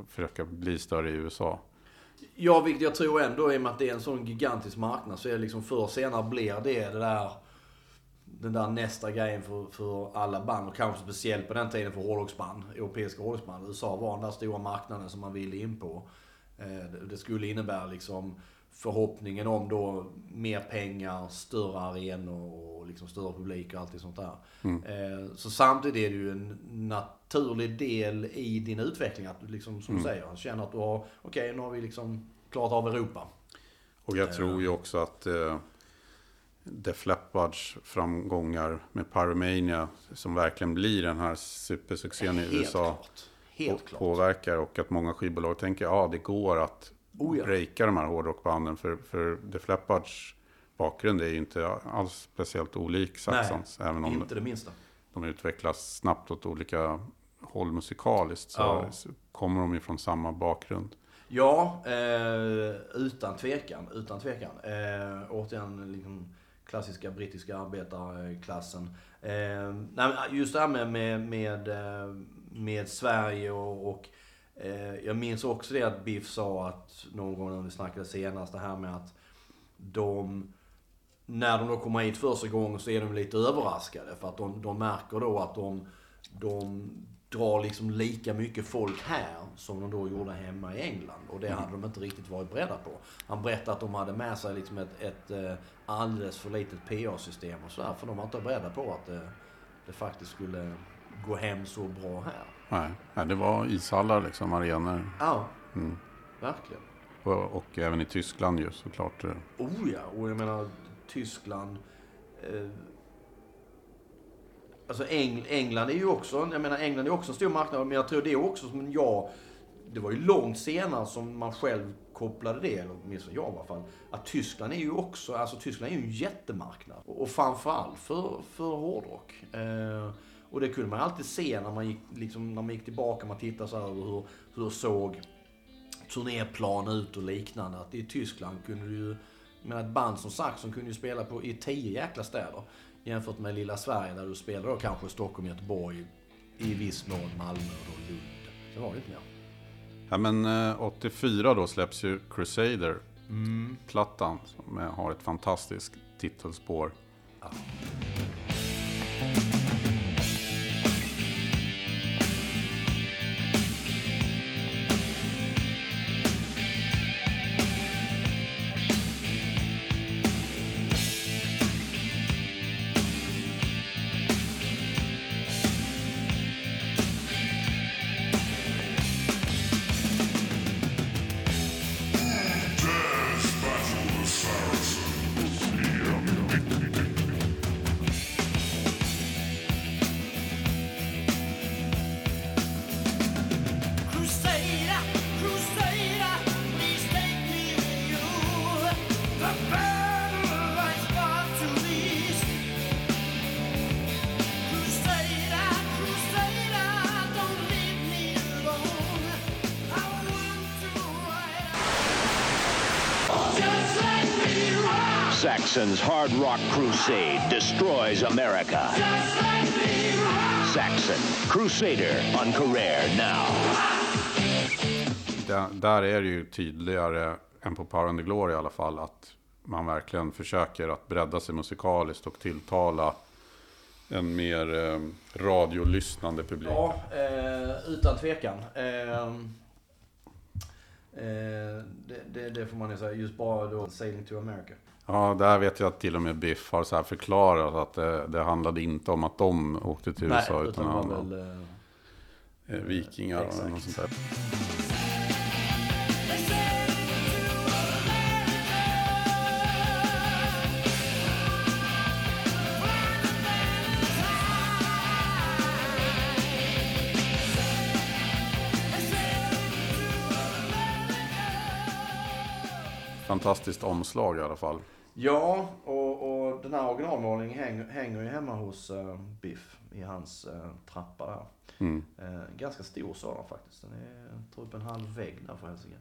S2: försöka bli större i USA.
S3: Ja, vilket jag tror ändå i och med att det är en sån gigantisk marknad så är det liksom förr eller senare blir det det där den där nästa grejen för, för alla band och kanske speciellt på den tiden för hårdrocksband, europeiska hårdrocksband. USA var den där stora marknaden som man ville in på. Eh, det skulle innebära liksom förhoppningen om då mer pengar, större arenor och liksom större publik och allt det sånt där. Eh, Så samtidigt är det ju en naturlig del i din utveckling att du liksom, som du säger, känner att du har, okej nu har vi liksom klarat av Europa.
S2: Och jag tror ju också att eh, Def Leppards framgångar med Pyromania, som verkligen blir den här supersuccén i
S3: Helt
S2: USA,
S3: klart. Helt klart.
S2: påverkar och att många skivbolag tänker ja det går att
S3: Oh ja.
S2: breaka de här hårdrockbanden. För, för Def Leppards bakgrund är ju inte alls speciellt olik Saxons. även om
S3: inte det minsta.
S2: de utvecklas snabbt åt olika håll musikaliskt så,
S3: Ja.
S2: kommer de ju från samma bakgrund.
S3: Ja, eh, utan tvekan. Utan tvekan. Eh, återigen, liksom, klassiska brittiska arbetarklassen. Eh, nej, just det här med, med, med, eh, med Sverige och, och Eh, jag minns också det att Biff sa att någon gång när vi snackade senast, det här med att de när de då kommer hit första gången så är de lite överraskade. För att de, de märker då att de, de drar liksom lika mycket folk här som de då gjorde hemma i England. Och det hade de inte riktigt varit beredda på. Han berättade att de hade med sig liksom ett, ett eh, alldeles för litet PA-system och sådär. För de var inte beredda på att det, det faktiskt skulle gå hem så bra här.
S2: Nej, nej, det var ishallar liksom, arenor.
S3: Ja,
S2: Mm.
S3: verkligen.
S2: Och, och även i Tyskland ju såklart. eh,
S3: Oh ja, och jag menar Tyskland. Eh, alltså Eng, England är ju också, jag menar England är också en stor marknad, men jag tror det är också som jag, det var ju långt senare som man själv kopplade det, eller åtminstone jag i alla fall, att Tyskland är ju också, alltså Tyskland är ju en jättemarknad. Och, och framförallt för, för hårdrock. Eh, och Och det kunde man alltid se när man gick, liksom, när man gick tillbaka, man tittade så här hur, hur såg turnéplan ut och liknande. Att i Tyskland kunde du ju, men ett band som Saxon kunde ju spela på i tio jäkla städer. Jämfört med lilla Sverige där du spelade då kanske Stockholm, Göteborg, i viss mån Malmö och Lund. Det var det inte mer.
S2: Ja, men eh, 84 då släpps ju Crusader-plattan som är- har ett fantastiskt titelspår.
S4: Crusader,
S6: Saxon's hard rock crusade destroys America. Saxon, Crusader on Career now.
S2: Där, där är det ju tydligare än på Power and the Glory i alla fall att man verkligen försöker att bredda sig musikaliskt och tilltala en mer eh, radiolyssnande publik.
S3: Ja, eh, utan tvekan. Eh, eh, det, det, det får man ju säga. Just bara då Sailing to America.
S2: Ja, där vet jag att till och med Biff har så här förklarat att det, det handlade inte om att de åkte till
S3: Nej,
S2: USA
S3: utan
S2: handlade om
S3: väl... Eh,
S2: eh, vikingar och
S3: exakt.
S2: något sånt där. Fantastiskt omslag i alla fall.
S3: Ja, och, och den här originalmålningen hänger, hänger ju hemma hos eh, Biff i hans eh, trappa där.
S2: Mm.
S3: Eh, ganska stor sådan faktiskt. Den är tror upp en halv vägg där för helsike.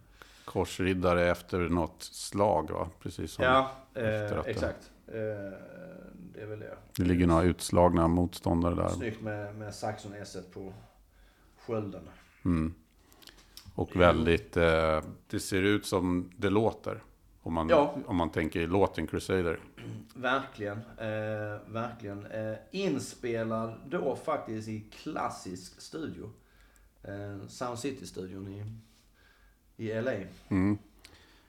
S2: Korsriddare efter något slag va? Precis som
S3: Ja, exakt. Det är väl det.
S2: det ligger några utslagna motståndare där.
S3: Snyggt med, med Saxon S på skölden.
S2: Mm. Och väldigt, det ser ut som det låter. Om man,
S3: Ja.
S2: om man tänker låten Crusader.
S3: Verkligen, eh, verkligen. Eh, inspelad då faktiskt i klassisk studio. Eh, Sound City-studion i, i LA.
S2: Mm.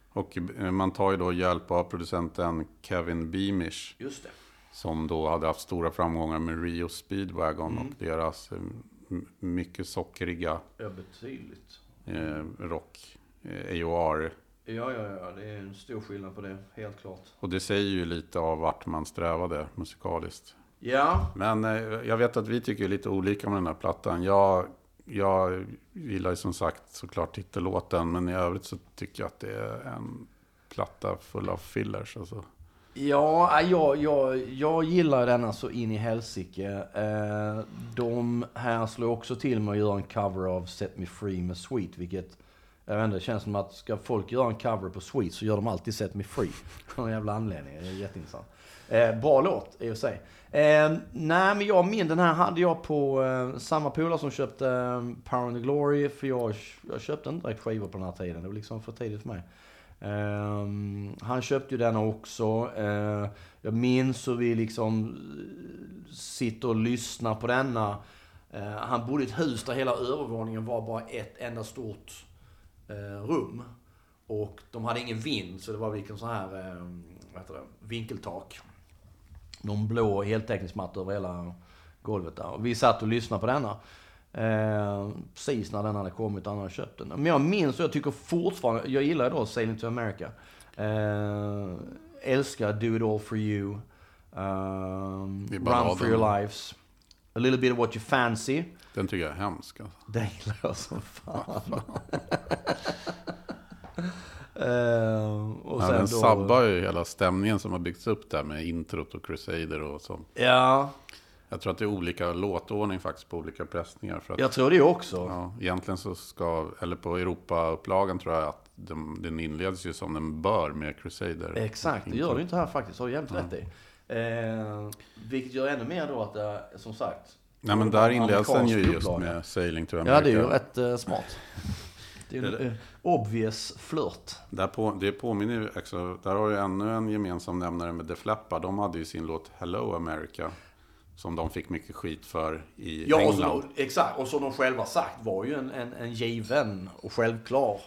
S2: Och eh, man tar ju då hjälp av producenten Kevin Beamish.
S3: Just det.
S2: Som då hade haft stora framgångar med Rio Speedwagon
S3: Mm.
S2: och deras eh, mycket sockriga
S3: Ja, betydligt.
S2: eh, rock. Eh, AOR.
S3: Ja, ja, ja. Det är en stor skillnad på det. Helt klart.
S2: Och det säger ju lite av vart man strävade musikaliskt.
S3: Ja,
S2: Men eh, jag vet att vi tycker lite olika med den här plattan. Jag, jag gillar ju som sagt såklart titellåten. Men i övrigt så tycker jag att det är en platta full av fillers. Alltså.
S3: Ja, jag, jag, jag gillar denna så in i helsike. Eh, de här slår också till med att göra en cover av Set Me Free med Sweet, vilket jag vet inte, det känns som att ska folk göra en cover på Sweet så gör de alltid Set Me Free. Av någon jävla anledning. Det är jätteintressant. Eh, bra låt i och för sig. Eh, nej, men jag min, den här hade jag på eh, samma polare som köpte eh, Power and the Glory. För jag, jag köpte inte direkt skivor på den här tiden. Det var liksom för tidigt för mig. Eh, han köpte ju den också. Eh, jag minns hur vi liksom eh, sitter och lyssnar på denna. Eh, han bodde i ett hus där hela övervåningen var bara ett enda stort rum. Och de hade ingen vind, så det var liksom så här, eh, vad heter det, vinkeltak. Någon blå heltäckningsmatta över hela golvet där. Och vi satt och lyssnade på denna. Eh, precis när den hade kommit han hade köpt den. Men jag minns och jag tycker fortfarande, jag gillar då Sailing to America. Eh, älskar Do It All For You.
S2: Är
S3: Run. For Your Lives. A Little Bit of What You Fancy.
S2: Den tycker jag är hemsk. Alltså.
S3: Det gillar jag som fan. Eh, och
S2: Ja,
S3: sen
S2: den
S3: då-
S2: sabbar ju hela stämningen som har byggts upp där med introt och Crusader och så.
S3: Ja.
S2: Jag tror att det är olika låtordning faktiskt på olika pressningar. För att,
S3: Jag tror det också.
S2: ja, egentligen så ska, eller på Europa-upplagan tror jag att den, den inleds ju som den bör med Crusader.
S3: Exakt, det gör det inte här faktiskt. Har du jävligt rätt i. Eh, vilket gör ännu mer då att det, som sagt.
S2: Nej men där inleds den ju just
S3: upplaga.
S2: med Sailing to
S3: Ja,
S2: America.
S3: det är ju rätt eh, smart. Det är ju en eh, obvious flört.
S2: Där på, det påminner ju också, där har du ännu en gemensam nämnare med Def Leppard. De hade ju sin låt Hello America. Som de fick mycket skit för i
S3: Ja, och
S2: England.
S3: så, exakt. Och som de själva sagt var ju en, en, en given och självklar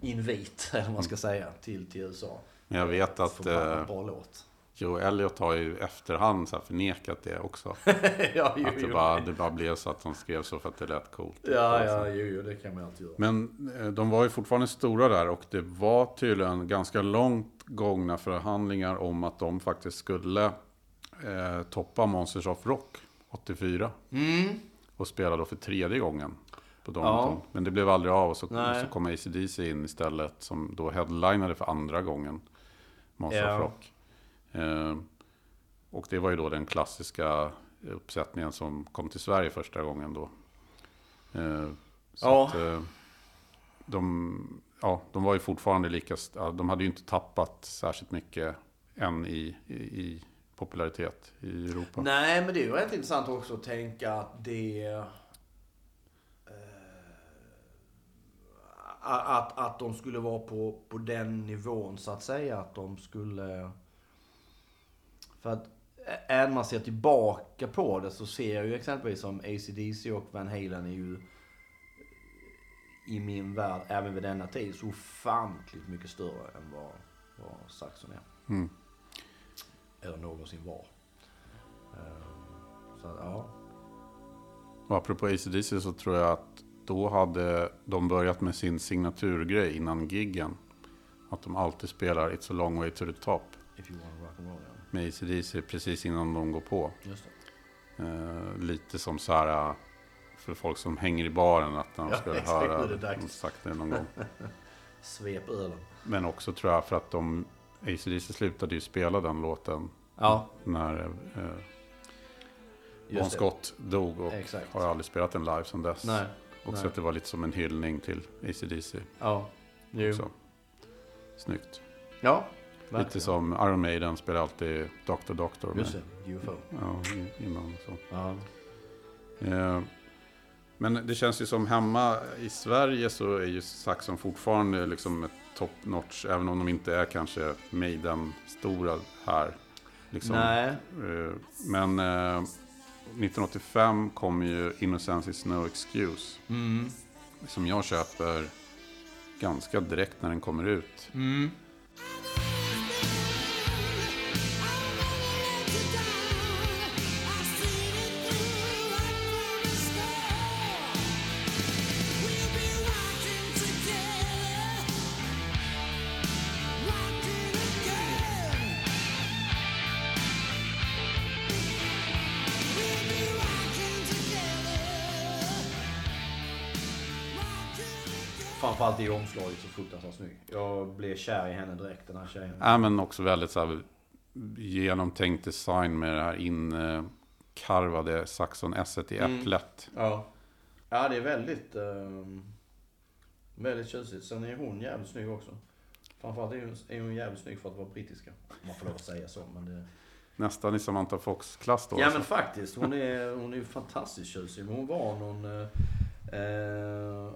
S3: invit, eller vad man ska säga, till, till USA.
S2: Men jag vet att
S3: Förbannat
S2: eh,
S3: bra låt.
S2: Joe Elliot har ju efterhand så förnekat det också.
S3: ja, jo,
S2: Att det bara, det bara blev så att de skrev så för att det lät coolt.
S3: Ja, ja, jo, jo, det kan man alltid göra.
S2: Men eh, de var ju fortfarande stora där och det var tydligen ganska långt gångna förhandlingar om att de faktiskt skulle eh, toppa Monsters of Rock 84. Och spela då för tredje gången på Donington.
S3: Ja.
S2: Men det blev aldrig av och så,
S3: Nej.
S2: så kom ACDC in istället som då headlinade för andra gången Monsters
S3: Ja.
S2: of Rock. Eh, och det var ju då den klassiska uppsättningen som kom till Sverige första gången då. Eh, så
S3: Ja.
S2: att, eh, de, ja, de var ju fortfarande lika, de hade ju inte tappat särskilt mycket än i, i, i popularitet i Europa.
S3: Nej, men det är ju rätt intressant också att tänka att det... Eh, att, att de skulle vara på, på den nivån så att säga. Att de skulle... För att även man ser tillbaka på det så ser jag ju exempelvis som AC/DC och Van Halen är ju i min värld, även vid denna tid, så ofantligt mycket större än vad, vad Saxon är.
S2: Mm.
S3: Eller någonsin var. Ehm, Så att, ja.
S2: Och apropå ACDC så tror jag att då hade de börjat med sin signaturgrej innan giggen. Att de alltid spelar It's a long way to the top
S3: If you wanna rock and roll, ja.
S2: Med ACDC precis innan de går på. Eh, lite som så här eh, för folk som hänger i baren att de
S3: Ja,
S2: ska höra de sagt det någon gång.
S3: Svep ölen.
S2: Men också tror jag för att de ACDC slutade ju spela den låten
S3: Ja,
S2: när eh, Bon
S3: det.
S2: Scott dog och
S3: Exakt.
S2: har aldrig spelat den live sedan dess.
S3: Nej.
S2: Också
S3: nej.
S2: att det var lite som en hyllning till ACDC.
S3: Ja. Jo.
S2: också. Snyggt.
S3: Ja.
S2: Lite
S3: verkligen.
S2: som Iron Maiden spelar alltid Dr. Doctor.
S3: Just det. UFO.
S2: Ja, innan så.
S3: Ja.
S2: Eh, Men det känns ju som hemma i Sverige så är ju Saxon fortfarande liksom ett top notch. Även om de inte är kanske Maiden-stora här. Liksom.
S3: Nej.
S2: Eh, Men eh, 1985 kom ju Innocence is no excuse.
S3: Mm.
S2: Som jag köper ganska direkt när den kommer ut.
S3: Mm. Framförallt i omslaget så fruktansvärt snygg. Jag blev kär i henne direkt, den här tjejen.
S2: Ja, men också väldigt så här, genomtänkt design med det här inkarvade Saxon S i
S3: Mm.
S2: äpplet.
S3: Ja. Ja, det är väldigt... ehm, väldigt tjusigt. Sen är hon jävligt snygg också. Framförallt är hon, är hon jävligt snygg för att vara brittiska. Om man får lov att säga så. Men det...
S2: Nästan i Samantha Fox-klass då.
S3: Ja
S2: alltså.
S3: men faktiskt. Hon är, hon är ju fantastiskt tjusig. Men hon var någon... Eh, eh,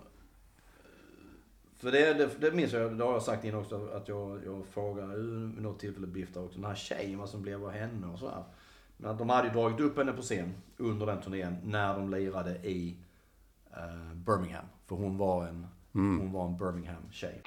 S3: för det, det, det minns jag, det har jag sagt innan också, att jag, jag frågade vid något tillfälle Biff där också, den här tjejen, vad som blev av henne och sådär. Men att de hade ju dragit upp henne på scen under den turnén när de lirade i eh, Birmingham. För hon var en, hon var en Birmingham-tjej.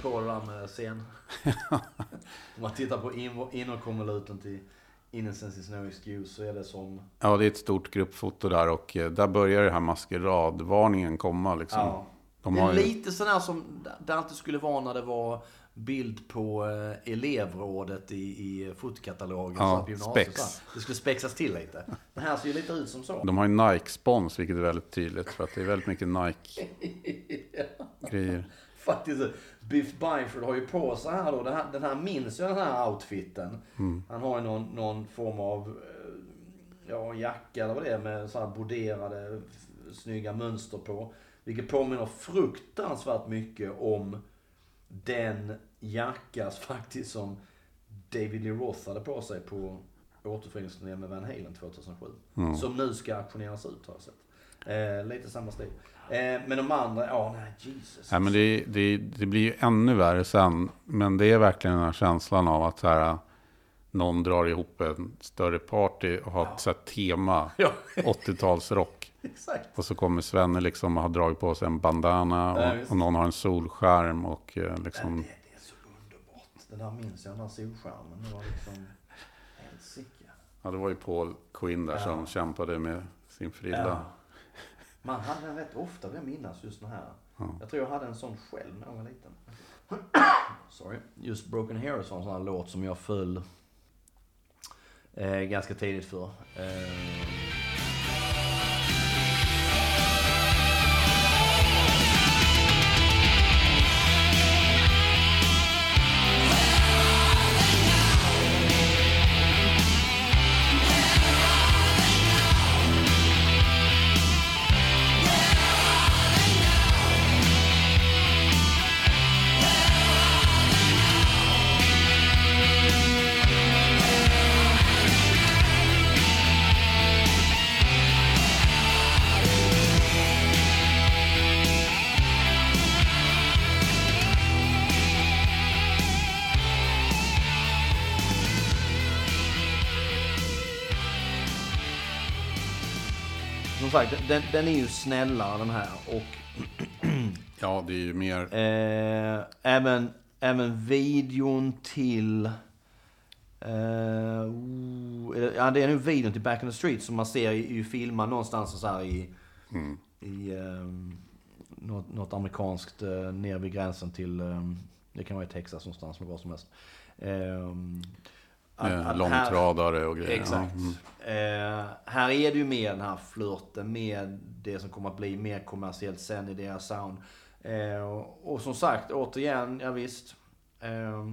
S3: Apropå det där med scen. Om man tittar på in- innerkonvoluten till Innocence is no excuse så är det som...
S2: Ja, det är ett stort gruppfoto där och eh, där börjar den här maskeradvarningen komma liksom.
S3: Ja.
S2: De
S3: det är
S2: ju-
S3: lite sådär som det alltid skulle vara när det var bild på eh, elevrådet i, i fotkatalogen
S2: Ja,
S3: på
S2: spex.
S3: Det skulle spexas till lite. Det här ser ju lite ut som så.
S2: De har ju Nike-spons, vilket är väldigt tydligt. För att det är väldigt mycket Nike-grejer.
S3: Faktiskt, Biff Byford har ju på sig här då, den här, den här minns jag den här outfiten. Han har ju någon, någon form av eh, ja, jacka eller vad det är med så här broderade snygga mönster på. Vilket påminner fruktansvärt mycket om den jacka faktiskt som David Lee Roth hade på sig på återföreningsturnén med Van Halen 2007. Som nu ska auktioneras ut har jag sett. Eh, lite samma stil. Eh, men de andra, ja nej Jesus.
S2: Nej, men det, det, det blir ju ännu värre sen. Men det är verkligen den här känslan av att så här, någon drar ihop en större party och har ett så här tema.
S3: Ja.
S2: 80-talsrock.
S3: Exakt.
S2: Och så kommer Svenne liksom och har dragit på sig en bandana.
S3: Ja,
S2: Och,
S3: visst.
S2: och någon har en solskärm. Och eh, liksom...
S3: Det, det är så underbart. Det där minns jag, den där solskärmen. Det var liksom helsike.
S2: Ja, det var ju Paul Quinn där som kämpade med sin frilla.
S3: Ja. Man hade den rätt ofta vill jag minnas just den här. Jag tror jag hade en sån själv när jag var liten. Sorry. Just Broken Heroes var en sån här låt som jag föll eh, ganska tidigt för. Eh, som sagt, den, den är ju snällare den här. Och
S2: Ja, det är ju mer...
S3: Eh, även, även videon till... Det- ja, det är nog videon till Back in the Street som man ser i filmad någonstans så här i... I ehm, något, något amerikanskt eh, ner vid gränsen till... ehm, det kan vara i Texas någonstans, men var som helst. Ehm, att-
S2: med
S3: att här-
S2: långtradare och grejer.
S3: Exakt.
S2: Mm.
S3: Eh, här är det ju mer den här flörten med det som kommer att bli mer kommersiellt sen i deras sound. Eh, och, och som sagt, återigen, ja visst. Eh,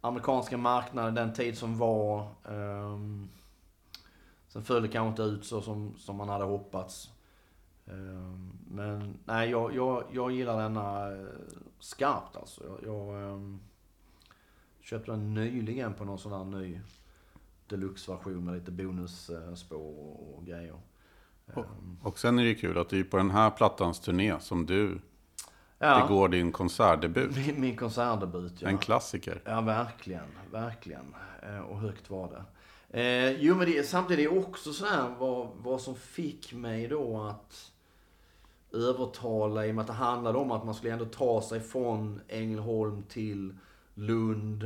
S3: amerikanska marknaden, den tid som var. Eh, sen föll det kanske inte ut så som, som man hade hoppats. Eh, men nej, jag, jag, jag gillar denna eh, skarpt alltså. Jag, jag eh, köpte den nyligen på någon sån här ny deluxe-version med lite bonusspår och, och grejer.
S2: Och sen är det ju kul att det är på den här plattans turné som du
S3: Ja,
S2: det går din konsertdebut.
S3: min, min konsertdebut ja.
S2: En klassiker.
S3: Ja, verkligen. Verkligen. Eh, Och högt var det. Eh, jo, men det, samtidigt är det också sådär vad, vad som fick mig då att övertala, i och med att det handlade om att man skulle ändå ta sig från Ängelholm till Lund.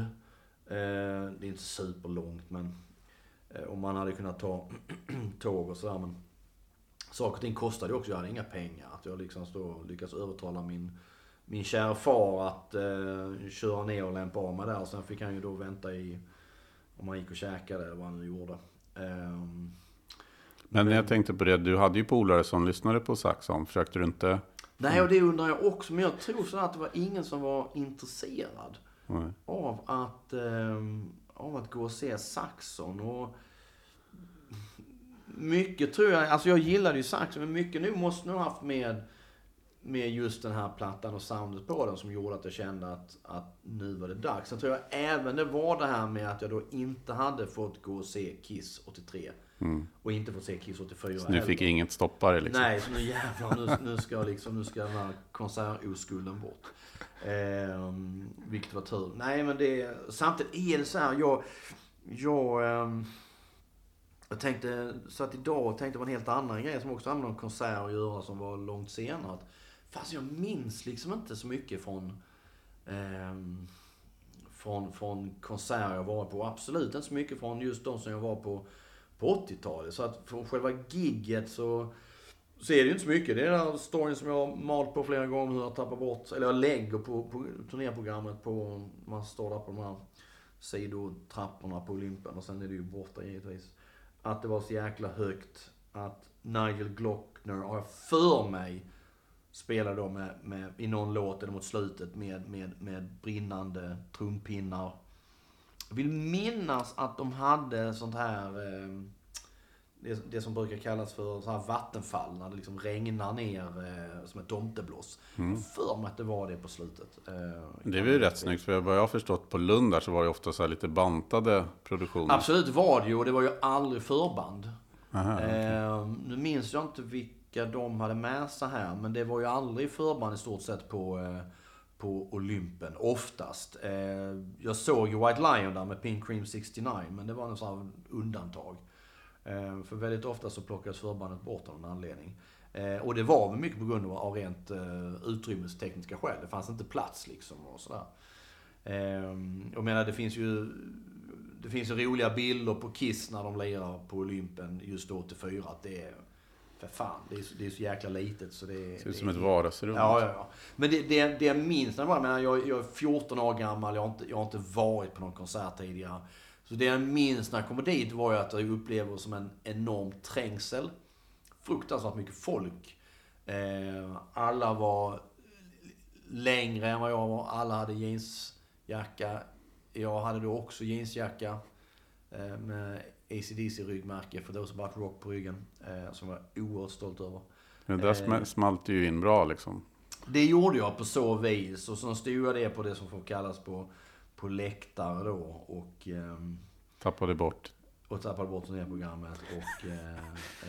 S3: Eh, det är inte superlångt, men eh, om man hade kunnat ta tåg och sådär. Men saker och ting kostade också. Jag hade inga pengar. Att jag liksom så lyckades övertala min, min kära far att eh, köra ner och lämpa av mig där. Sen fick han ju då vänta i, om han gick och käkade eller vad han nu gjorde. Ehm,
S2: Men jag tänkte på det, du hade ju polare som lyssnade på Saxon. Försökte du inte?
S3: nej, och det undrar jag också. Men jag tror sådär att det var ingen som var intresserad
S2: Nej.
S3: av att, ehm, av att gå och se Saxon. Och mycket tror jag, alltså jag gillade ju Saxon, men mycket nu måste nog ha haft med, med just den här plattan och soundet på den som gjorde att jag kände att, att nu var det dags. Sen tror jag även det var det här med att jag då inte hade fått gå och se Kiss 83. Och inte fått se Kiss 84
S2: Mm. Så nu fick
S3: heller.
S2: inget stoppa det liksom?
S3: Nej, så nu jävlar, nu, nu, ska liksom, nu ska den här konsertoskulden bort. Eh, vilket var tur. Nej, men det, samtidigt är det så här, jag, jag, eh, jag tänkte, så att idag och tänkte på en helt annan grej som också hade med någon konsert att göra som var långt senare. Att, fast jag minns liksom inte så mycket från eh, från, från konserter jag varit på. Absolut inte så mycket från just de som jag var på på 80-talet. Så att från själva gigget så, så är det ju inte så mycket. Det är den här storyn som jag har malt på flera gånger, hur jag tappar bort, eller jag lägger på, på turnéprogrammet på, man står där på de här sidotrapporna på Olympen och sen är det ju borta givetvis. Att det var så jäkla högt att Nigel Glockner, har jag för mig, spelade då med, med, i någon låt eller mot slutet med, med, med brinnande trumpinnar. Jag vill minnas att de hade sånt här, eh, det, det som brukar kallas för så här vattenfall, när det liksom regnar ner eh, som ett tomteblås. Har för mig att det var det på slutet. Eh,
S2: Det är väl rätt snyggt, för vad jag har förstått på Lund där så var det ofta så lite bantade produktioner.
S3: Absolut var det ju, och det var ju aldrig förband.
S2: Aha,
S3: Eh, nu minns jag inte vilka de hade med sig här, men det var ju aldrig förband i stort sett på, eh, på Olympen, oftast. Eh, jag såg ju White Lion där med Pink Cream 69, men det var något sånt undantag. Eh, för väldigt ofta så plockades förbandet bort av någon anledning. Eh, och det var väl mycket på grund av, rent eh, utrymmestekniska skäl. Det fanns inte plats liksom och sådär. Jag menar, det finns ju det finns ju roliga bilder på Kiss när de lirar på Olympen just 84. Att det är, för fan, det är, så- det är så jäkla litet så det är...
S2: Det ser
S3: det
S2: ut som ett vardagsrum.
S3: Ja, ja, ja. Men det, det, det jag minns när jag var, jag, jag är 14 år gammal, jag har, inte, jag har inte varit på någon konsert tidigare. Så det jag minns när jag kommer dit var ju att jag upplever som en enorm trängsel. Fruktansvärt mycket folk. Eh, alla var längre än vad jag var. Alla hade jeansjacka. Jag hade då också jeansjacka eh, med ACDC-ryggmärke för Those About Rock på ryggen. Eh, som jag var oerhört stolt över.
S2: Det där sm- smalt ju in bra liksom.
S3: Det gjorde jag på så vis. Och så stod jag det på det som får kallas på, på läktare då. Och, ehm,
S2: Tappade bort.
S3: och tappade bort turnéprogrammet. Och, eh,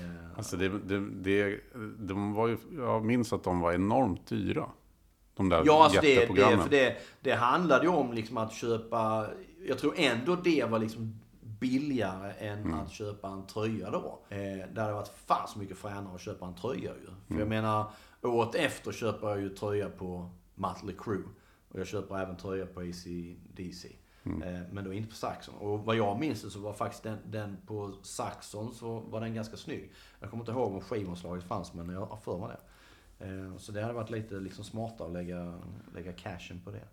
S3: eh,
S2: Alltså det, det, det, de var ju, jag minns att de var enormt dyra. De där
S3: Ja, alltså det, det, för det, det handlade ju om liksom att köpa... Jag tror ändå det var liksom billigare än
S2: Mm.
S3: att köpa en tröja då. Eh, det hade varit fan så mycket fränare att köpa en tröja ju. För
S2: Mm.
S3: jag menar, året efter köper jag ju tröja på Mötley Crüe. Och jag köper även tröja på AC/DC.
S2: Mm.
S3: Eh, men då inte på Saxon. Och vad jag minns det så var faktiskt den, den på Saxon så var den ganska snygg. Jag kommer inte ihåg om skivomslaget fanns men jag har för mig det. Eh, Så det hade varit lite liksom smartare att lägga, lägga cashen på det.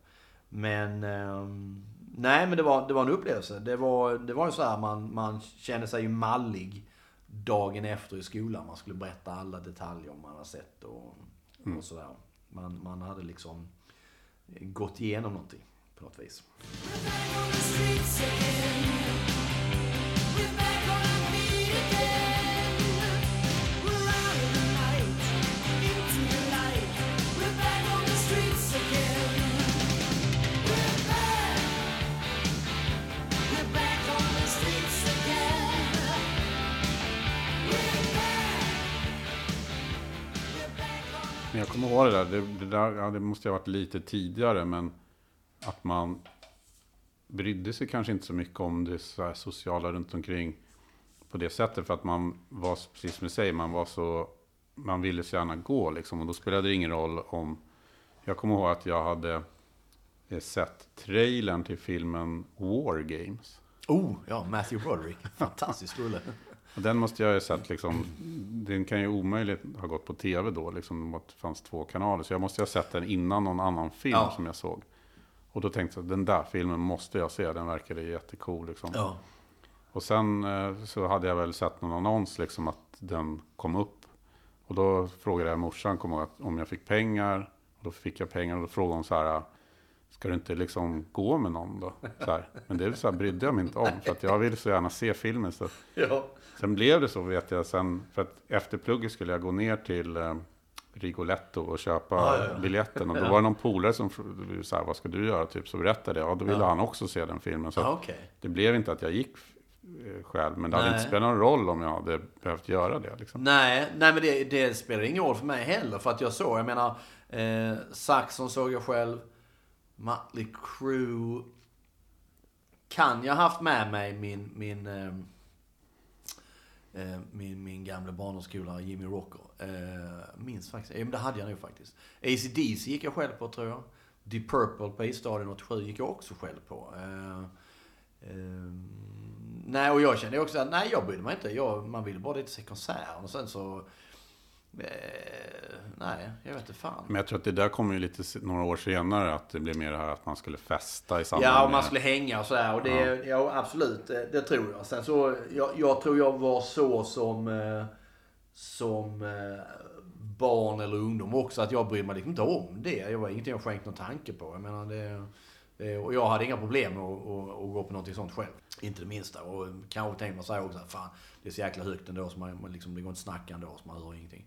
S3: Men ehm, nej, men det var, det var en upplevelse. Det var, det var ju så här, man, man kände sig ju mallig dagen efter i skolan. Man skulle berätta alla detaljer man har sett och, och sådär. Man, man hade liksom gått igenom någonting på något vis.
S2: Men det där. Det, det, där ja, det måste ha varit lite tidigare. Men att man brydde sig kanske inte så mycket om det så här sociala runt omkring på det sättet. För att man var, precis som du säger, man var så... Man ville så gärna gå liksom. Och då spelade det ingen roll om... Jag kommer ihåg att jag hade eh, sett trailern till filmen War Games.
S3: Oh, ja, Matthew Broderick. Fantastisk rulle.
S2: Och Den måste jag ha sett liksom, den kan ju omöjligt ha gått på tv då, liksom det fanns två kanaler. Så jag måste ha sett den innan någon annan film
S3: Ja.
S2: som jag såg. Och då tänkte jag, den där filmen måste jag se, den verkade jättecool liksom.
S3: Ja.
S2: Och sen eh, så hade jag väl sett någon annons liksom att den kom upp. Och då frågade jag morsan kom ihåg, om jag fick pengar. Och då fick jag pengar och då frågade hon så här, ska du inte liksom gå med någon då? Så här. Men det så här, brydde jag mig inte om, för att jag ville så gärna se filmen. Så
S3: ja.
S2: Sen blev det så vet jag sen, för att efter plugget skulle jag gå ner till eh, Rigoletto och köpa
S3: Ja, ja, ja.
S2: biljetten. Och då var det någon polare som här, vad ska du göra? Typ, så berättade jag, ja då ville
S3: Ja.
S2: han också se den filmen. Så att
S3: okej.
S2: det blev inte att jag gick eh, själv, men det hade
S3: Nej.
S2: inte spelat någon roll om jag hade behövt göra det. Liksom.
S3: Nej, nej men det, det spelar ingen roll för mig heller. För att jag såg, jag menar, eh, Saxon såg jag själv. Mötley Crüe kan jag haft med mig min, min, eh, Eh, min, min gamla barndomsskola Jimmy Rocker. Eh, minns faktiskt, ja, men det hade jag nog faktiskt. AC/DC gick jag själv på tror jag. Deep Purple på Isstadion 87 gick jag också själv på. Eh, ehm, nej, och jag kände också att nej, jag brydde mig inte. Jag, man ville bara dit och se konserten. Och sen så... Eh, nej, jag vet inte fan.
S2: Men jag tror att det där kommer ju lite några år senare, att det blir mer det här att man skulle festa i samband
S3: Ja, och man skulle hänga och sådär. Och det, ja. absolut, det, det tror jag. Sen så, jag, jag tror jag var så som, eh, som eh, barn eller ungdom också. Att jag brydde mig liksom inte om det. Det var ingenting jag skänkt någon tanke på. Jag menar, det, och jag hade inga problem att, att, gå på någonting sånt själv. Inte det minsta. Och kanske tänkte man sig också att fan, det är så jäkla högt ändå så man, man liksom, det går inte att snacka ändå så man hör ingenting.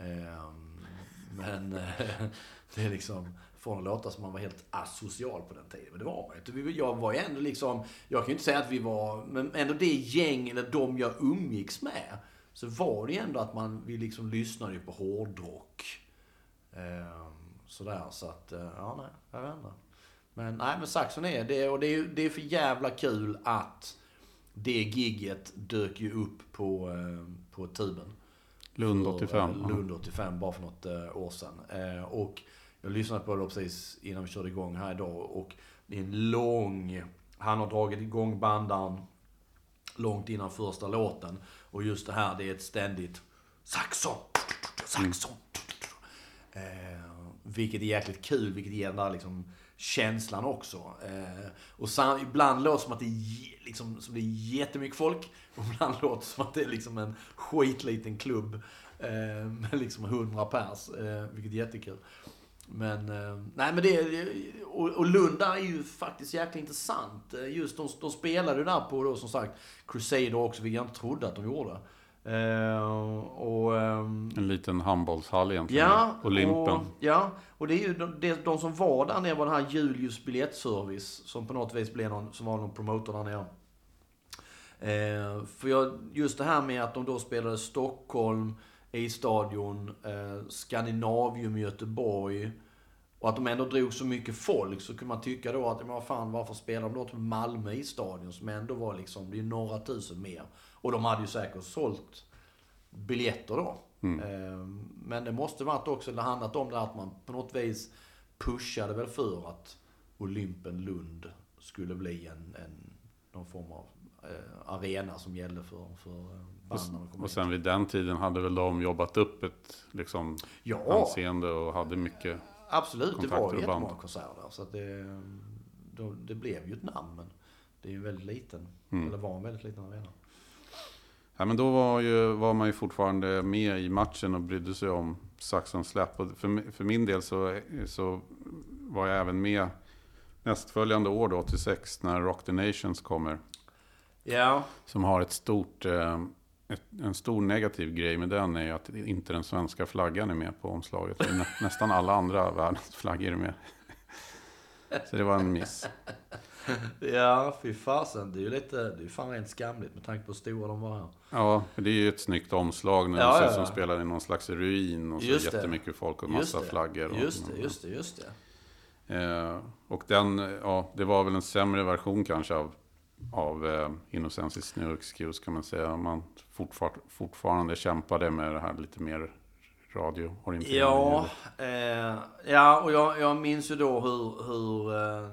S3: Ehm, men eh, det är liksom, från att låta som man var helt asocial på den tiden. Men det var man ju inte. Jag var ju ändå liksom, jag kan ju inte säga att vi var, men ändå det gäng, eller de jag umgicks med, så var det ju ändå att man, vi liksom lyssnade ju på hårdrock. Ehm, sådär, så att, eh, ja nej, jag vet inte. Men nej, men Saxon är det, och det är ju det är för jävla kul att det gigget dök ju upp på, eh, på tuben.
S2: Lund
S3: För,
S2: 85.
S3: eh, Lund 85, bara för något eh, år sedan. Eh, och jag lyssnade på det precis innan vi körde igång här idag. Och det är en lång... Han har dragit igång bandan långt innan första låten. Och just det här, det är ett ständigt saxon, saxon. Eh, vilket är jäkligt kul, vilket ger den där liksom känslan också. Eh, och sam, ibland låter det som att det är, liksom, som det är jättemycket folk. Och ibland låter det som att det är liksom en skitliten klubb. Eh, med liksom 100 pers. Eh, vilket är jättekul. Men, eh, nej men det, är- och, och Lund är ju faktiskt jäkligt intressant. Eh, just de, de spelade ju där på då som sagt Crusader också, vilket jag inte trodde att de gjorde. Eh, och, ehm,
S2: En liten handbollshall egentligen.
S3: Ja,
S2: Olympen.
S3: Och, ja, och det är ju de, de, de som var där nere var den här Julius biljettservice. Som på något vis blev någon, som var någon promotor där nere. Eh, för jag, just det här med att de då spelade Stockholm, i-stadion, eh, Skandinavium i Göteborg. Och att de ändå drog så mycket folk så kunde man tycka då att, men vad fan varför spelar de då till Malmö i stadion som ändå var liksom, det är några tusen mer. Och de hade ju säkert sålt biljetter då. Eh, Men det måste varit också, det handlat om det att man på något vis pushade väl för att Olympen Lund skulle bli en, en någon form av eh, arena som gällde för, för eh, banden
S2: Och
S3: in.
S2: sen vid den tiden hade väl de jobbat upp ett liksom,
S3: Ja.
S2: anseende och hade mycket.
S3: Absolut, det var ju
S2: och
S3: jättemånga konserter. Så det, då, det blev ju ett namn, men det är ju en väldigt liten,
S2: Mm.
S3: eller var en väldigt liten arena.
S2: Ja, men då var, ju, var man ju fortfarande med i matchen och brydde sig om Saxon Slap. Och för, för min del så, så var jag även med nästföljande år, då, 86, när Rock the Nations kommer.
S3: Ja,
S2: Som har ett stort, eh, ett, en stor negativ grej med den är ju att inte den svenska flaggan är med på omslaget. Nä, nästan alla andra världens flaggor är med. Så det var en miss.
S3: ja fy fasen. Det är ju lite, det är fan rent skamligt med tanke på hur stora de var här.
S2: Ja, det är ju ett snyggt omslag när
S3: Ja,
S2: ser
S3: ja,
S2: som spelar i någon slags ruin och så
S3: Just det.
S2: jättemycket folk och
S3: Just
S2: massa
S3: det.
S2: flaggor. Och,
S3: Just det, just det, just det.
S2: Eh, och den, ja, det var väl en sämre version kanske av, av eh, Innocensis New Excuse kan man säga. Man fortfar, fortfarande kämpade med det här lite mer radioorienterade.
S3: Ja, eh, ja och jag, jag minns ju då hur, hur eh,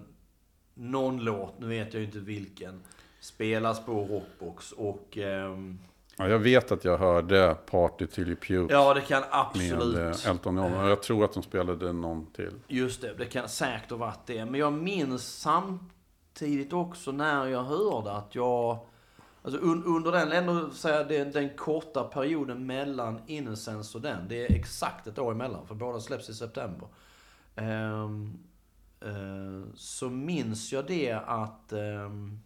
S3: någon låt, nu vet jag inte vilken, spelas på Rockbox och... ehm,
S2: ja, jag vet att jag hörde Party Till You Puke
S3: ja, det kan
S2: med
S3: absolut...
S2: eh, Elton John. Och jag tror att de spelade någon till.
S3: Just det, det kan säkert ha varit det. Men jag minns samtidigt också när jag hörde att jag... Alltså un, under den, ändå säga den, den korta perioden mellan Innocence och den. Det är exakt ett år emellan, för båda släpps i september. Eh, Eh, så minns jag det att... Ehm,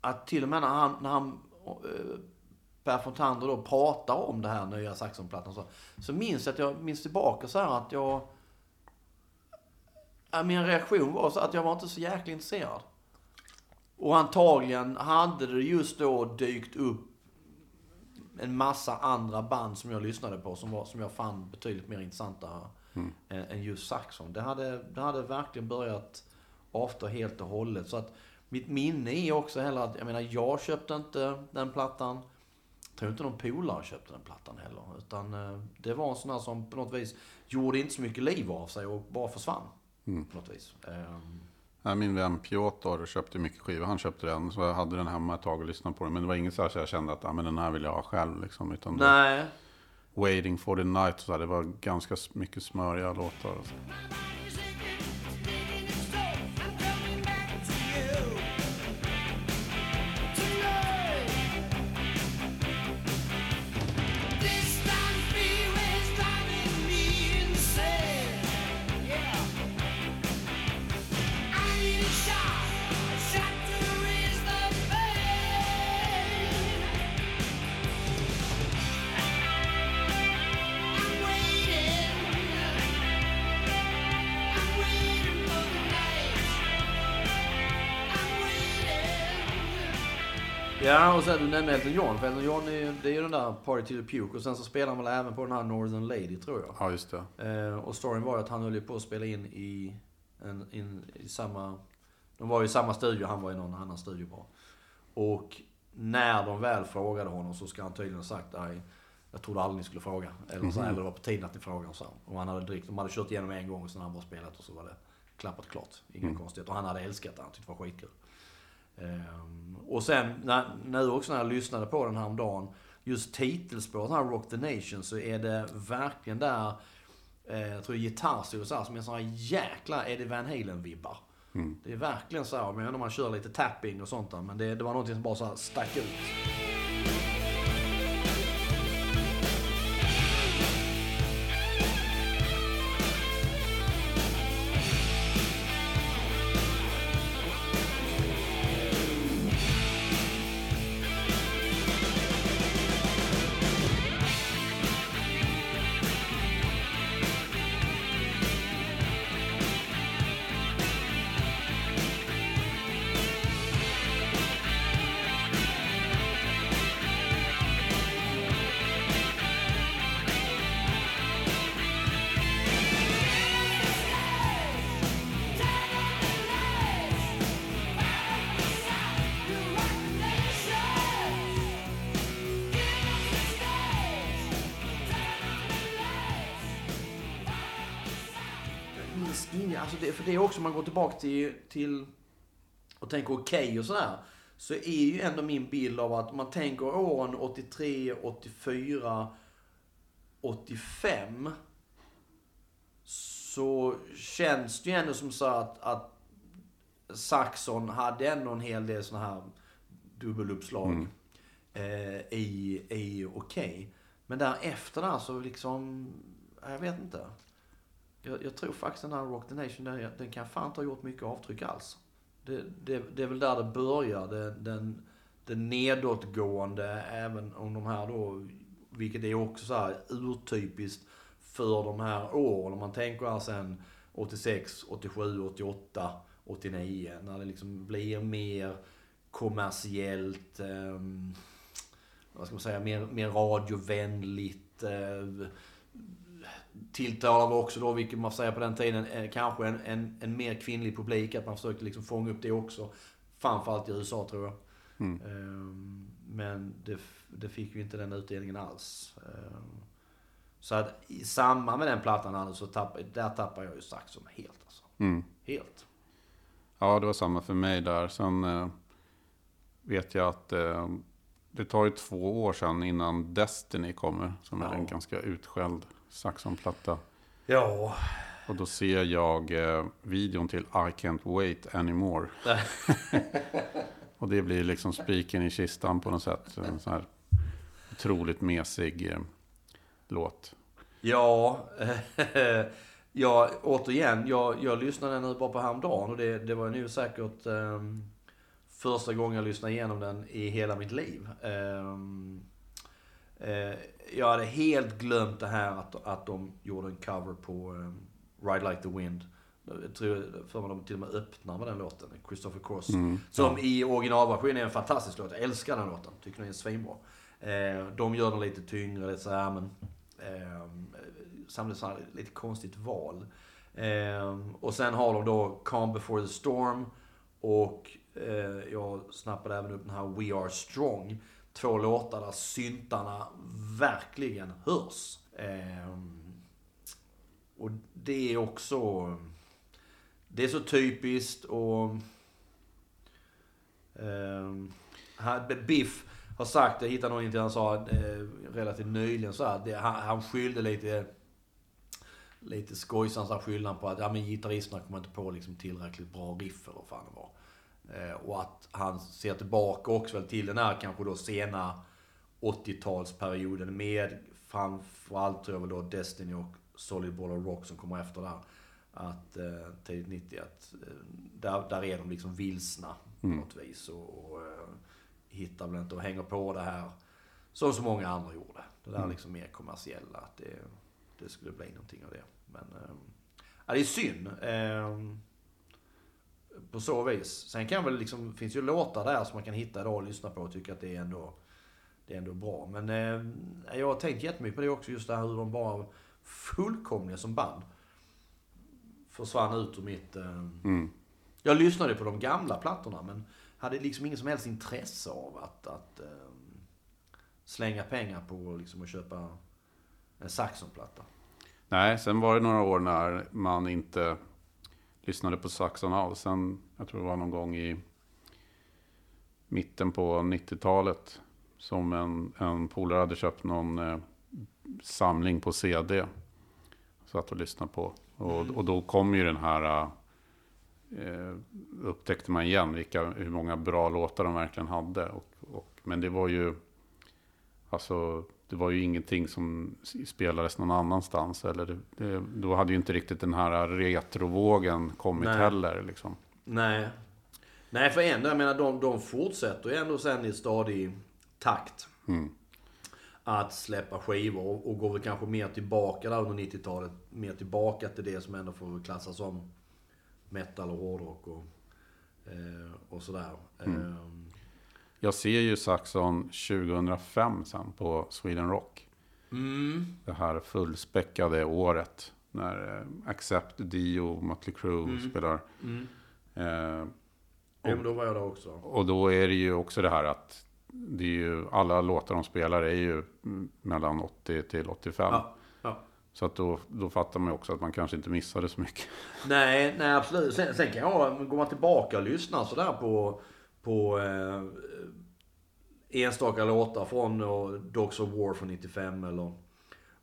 S3: att till och med när han, när han eh, Per Fontander då pratar om det här nya Saxonplattan så, så minns jag att jag minns tillbaka så här att jag... Min reaktion var så att jag var inte så jäkla intresserad. Och antagligen hade det just då dykt upp en massa andra band som jag lyssnade på som, var, som jag fann betydligt mer intressanta än, än just Saxon. Det hade, det hade verkligen börjat avta helt och hållet. Så att mitt minne är också heller att, jag menar, jag köpte inte den plattan. Jag tror inte någon polare köpte den plattan heller. Utan eh, det var en sån här som på något vis gjorde inte så mycket liv av sig och bara försvann.
S2: Mm.
S3: På något vis. Ehm,
S2: Nej, Min vän Piotr köpte mycket skivor. Han köpte den, så jag hade den hemma ett tag och lyssnade på den. Men det var inget så här så jag kände att ah, men den här vill jag ha själv. Liksom, utan
S3: nej,
S2: Waiting for the night, så här, det var ganska mycket smöriga låtar. Alltså.
S3: Ja, och sen du nämnde Elton John. För Elton John är ju, det är ju den där Party to the Puke. Och sen så spelar han väl även på den här Northern Lady, tror jag.
S2: Ja, just det.
S3: Eh, och storyn var ju att han höll ju på att spela in i, en, in, i samma... De var ju i samma studio, han var i någon annan studio bara. Och när de väl frågade honom så ska han tydligen ha sagt nej, jag trodde aldrig ni skulle fråga. Eller, så, eller det var på tiden att ni frågade. Så. Och han hade drick, de hade kört igenom en gång och sen hade han bara spelat och så var det klappat klart. Inga konstigheter. Och han hade älskat det, han tyckte det var skitkul. Ehm, och sen när, nu också när jag lyssnade på den här om dagen just titelspåret, här Rock the Nation, så är det verkligen där, eh, jag tror gitarrsolo så här, som är här jäkla Eddie Van Halen-vibbar. Det är verkligen så här, men jag vet inte om man kör lite tapping och sånt där, men det, det var någonting som bara så stack ut. För det är också, om man går tillbaka till, till och tänker okej och sådär. Så är ju ändå min bild av att man tänker åren 83, 84, 85. Så känns det ju ändå som så att, att Saxon hade ändå en hel del sådana här dubbeluppslag eh, i, i okej. Men därefter där så liksom, jag vet inte. Jag, jag tror faktiskt den här Rock the Nation, den, den kan fan inte ha gjort mycket avtryck alls. Det, det, det är väl där det börjar, det, den, den nedåtgående, även om de här då, vilket är också så här urtypiskt för de här åren. Om man tänker här sen 86, 87, 88, 89, när det liksom blir mer kommersiellt, eh, vad ska man säga, mer, mer radiovänligt. Eh, tilltalar var också då, vilket man säga på den tiden, eh, kanske en, en, en mer kvinnlig publik. Att man försökte liksom fånga upp det också. Framförallt i USA tror jag. Ehm, men det, det fick ju inte den utdelningen alls. Ehm, så att i samband med den plattan Anders, så tapp, där tappade jag ju Saxon helt alltså.
S2: Mm.
S3: Helt.
S2: Ja, det var samma för mig där. Sen eh, vet jag att eh, det tar ju två år sedan innan Destiny kommer. Som är
S3: Ja.
S2: en ganska utskälld Saxon-platta.
S3: Ja.
S2: Och då ser jag eh, videon till I Can't Wait Anymore. Och det blir liksom spiken i kistan på något sätt. En sån här otroligt mesig eh, låt.
S3: Ja, ja återigen, jag, jag lyssnade nu bara på häromdagen och det, det var nu säkert ehm, första gången jag lyssnade igenom den i hela mitt liv. Ehm, eh, jag hade helt glömt det här att, att de gjorde en cover på ehm, Ride Like the Wind. Jag tror för de till och med öppnar med den låten, Christopher Cross. Som i originalversionen är en fantastisk låt. Jag älskar den låten. Tycker den är svinbra. Eh, de gör den lite tyngre, lite såhär men... Eh, samtidigt så här, lite konstigt val. Eh, och sen har de då Calm before the storm. Och eh, jag snappade även upp den här We are strong två låtar där syntarna verkligen hörs. Ehm, och det är också... Det är så typiskt och... Ehm, Biff har sagt, jag hittade någon intervju han sa eh, relativt nyligen så här, det, han, han skyllde lite lite skojsamt så skyllde han på att ja, men gitarristerna kommer inte på liksom tillräckligt bra riff eller vad fan det var. Eh, och att han ser tillbaka också väl till den här kanske då sena 80-talsperioden med framförallt tror jag väl då Destiny och Solid Ball of Rock som kommer efter där. Att eh, tidigt 90 att eh, där, där är de liksom vilsna på något vis. Och, och eh, hittar väl inte och hänger på det här som så många andra gjorde. Det där liksom mer kommersiella. Att det, det skulle bli någonting av det. Men eh, ja, det är synd. Eh, på så vis. Sen kan väl liksom, finns ju låtar där som man kan hitta idag och lyssna på och tycka att det är ändå, det är ändå bra. Men eh, jag har tänkt jättemycket på det också, just det här hur de bara fullkomliga som band försvann ut ur mitt... Eh, Jag lyssnade på de gamla plattorna men hade liksom ingen som helst intresse av att, att eh, slänga pengar på liksom, att köpa en Saxon-platta.
S2: Nej, sen var det några år när man inte lyssnade på Saxon alls. Sen, jag tror det var någon gång i mitten på 90-talet som en, en polare hade köpt någon eh, samling på CD. Satt och lyssnade på. Och, och då kom ju den här, eh, upptäckte man igen vilka, hur många bra låtar de verkligen hade. Och, och, men det var ju, alltså det var ju ingenting som spelades någon annanstans. Eller det, det, då hade ju inte riktigt den här retrovågen kommit
S3: Nej.
S2: heller. Liksom.
S3: Nej. Nej, för ändå, jag menar de, de fortsätter ju ändå sen i stadig takt. Att släppa skivor och, och går väl kanske mer tillbaka där under 90-talet. Mer tillbaka till det som ändå får klassas som metal och hårdrock och, eh, och sådär. Ehm,
S2: Jag ser ju Saxon 2005 sen på Sweden Rock. Det här fullspäckade året. När eh, Accept, Dio, Mötley Crüe spelar. Eh,
S3: ja, men då var jag där också.
S2: Och då är det ju också det här att det är ju, alla låtar de spelar är ju mm, mellan 80 till 85.
S3: Ja, ja.
S2: Så att då, då fattar man ju också att man kanske inte missade så mycket.
S3: Nej, nej absolut. Sen, sen kan jag, går man tillbaka och lyssnar sådär på, på eh, enstaka låtar från eh, Dogs of War från 95 eller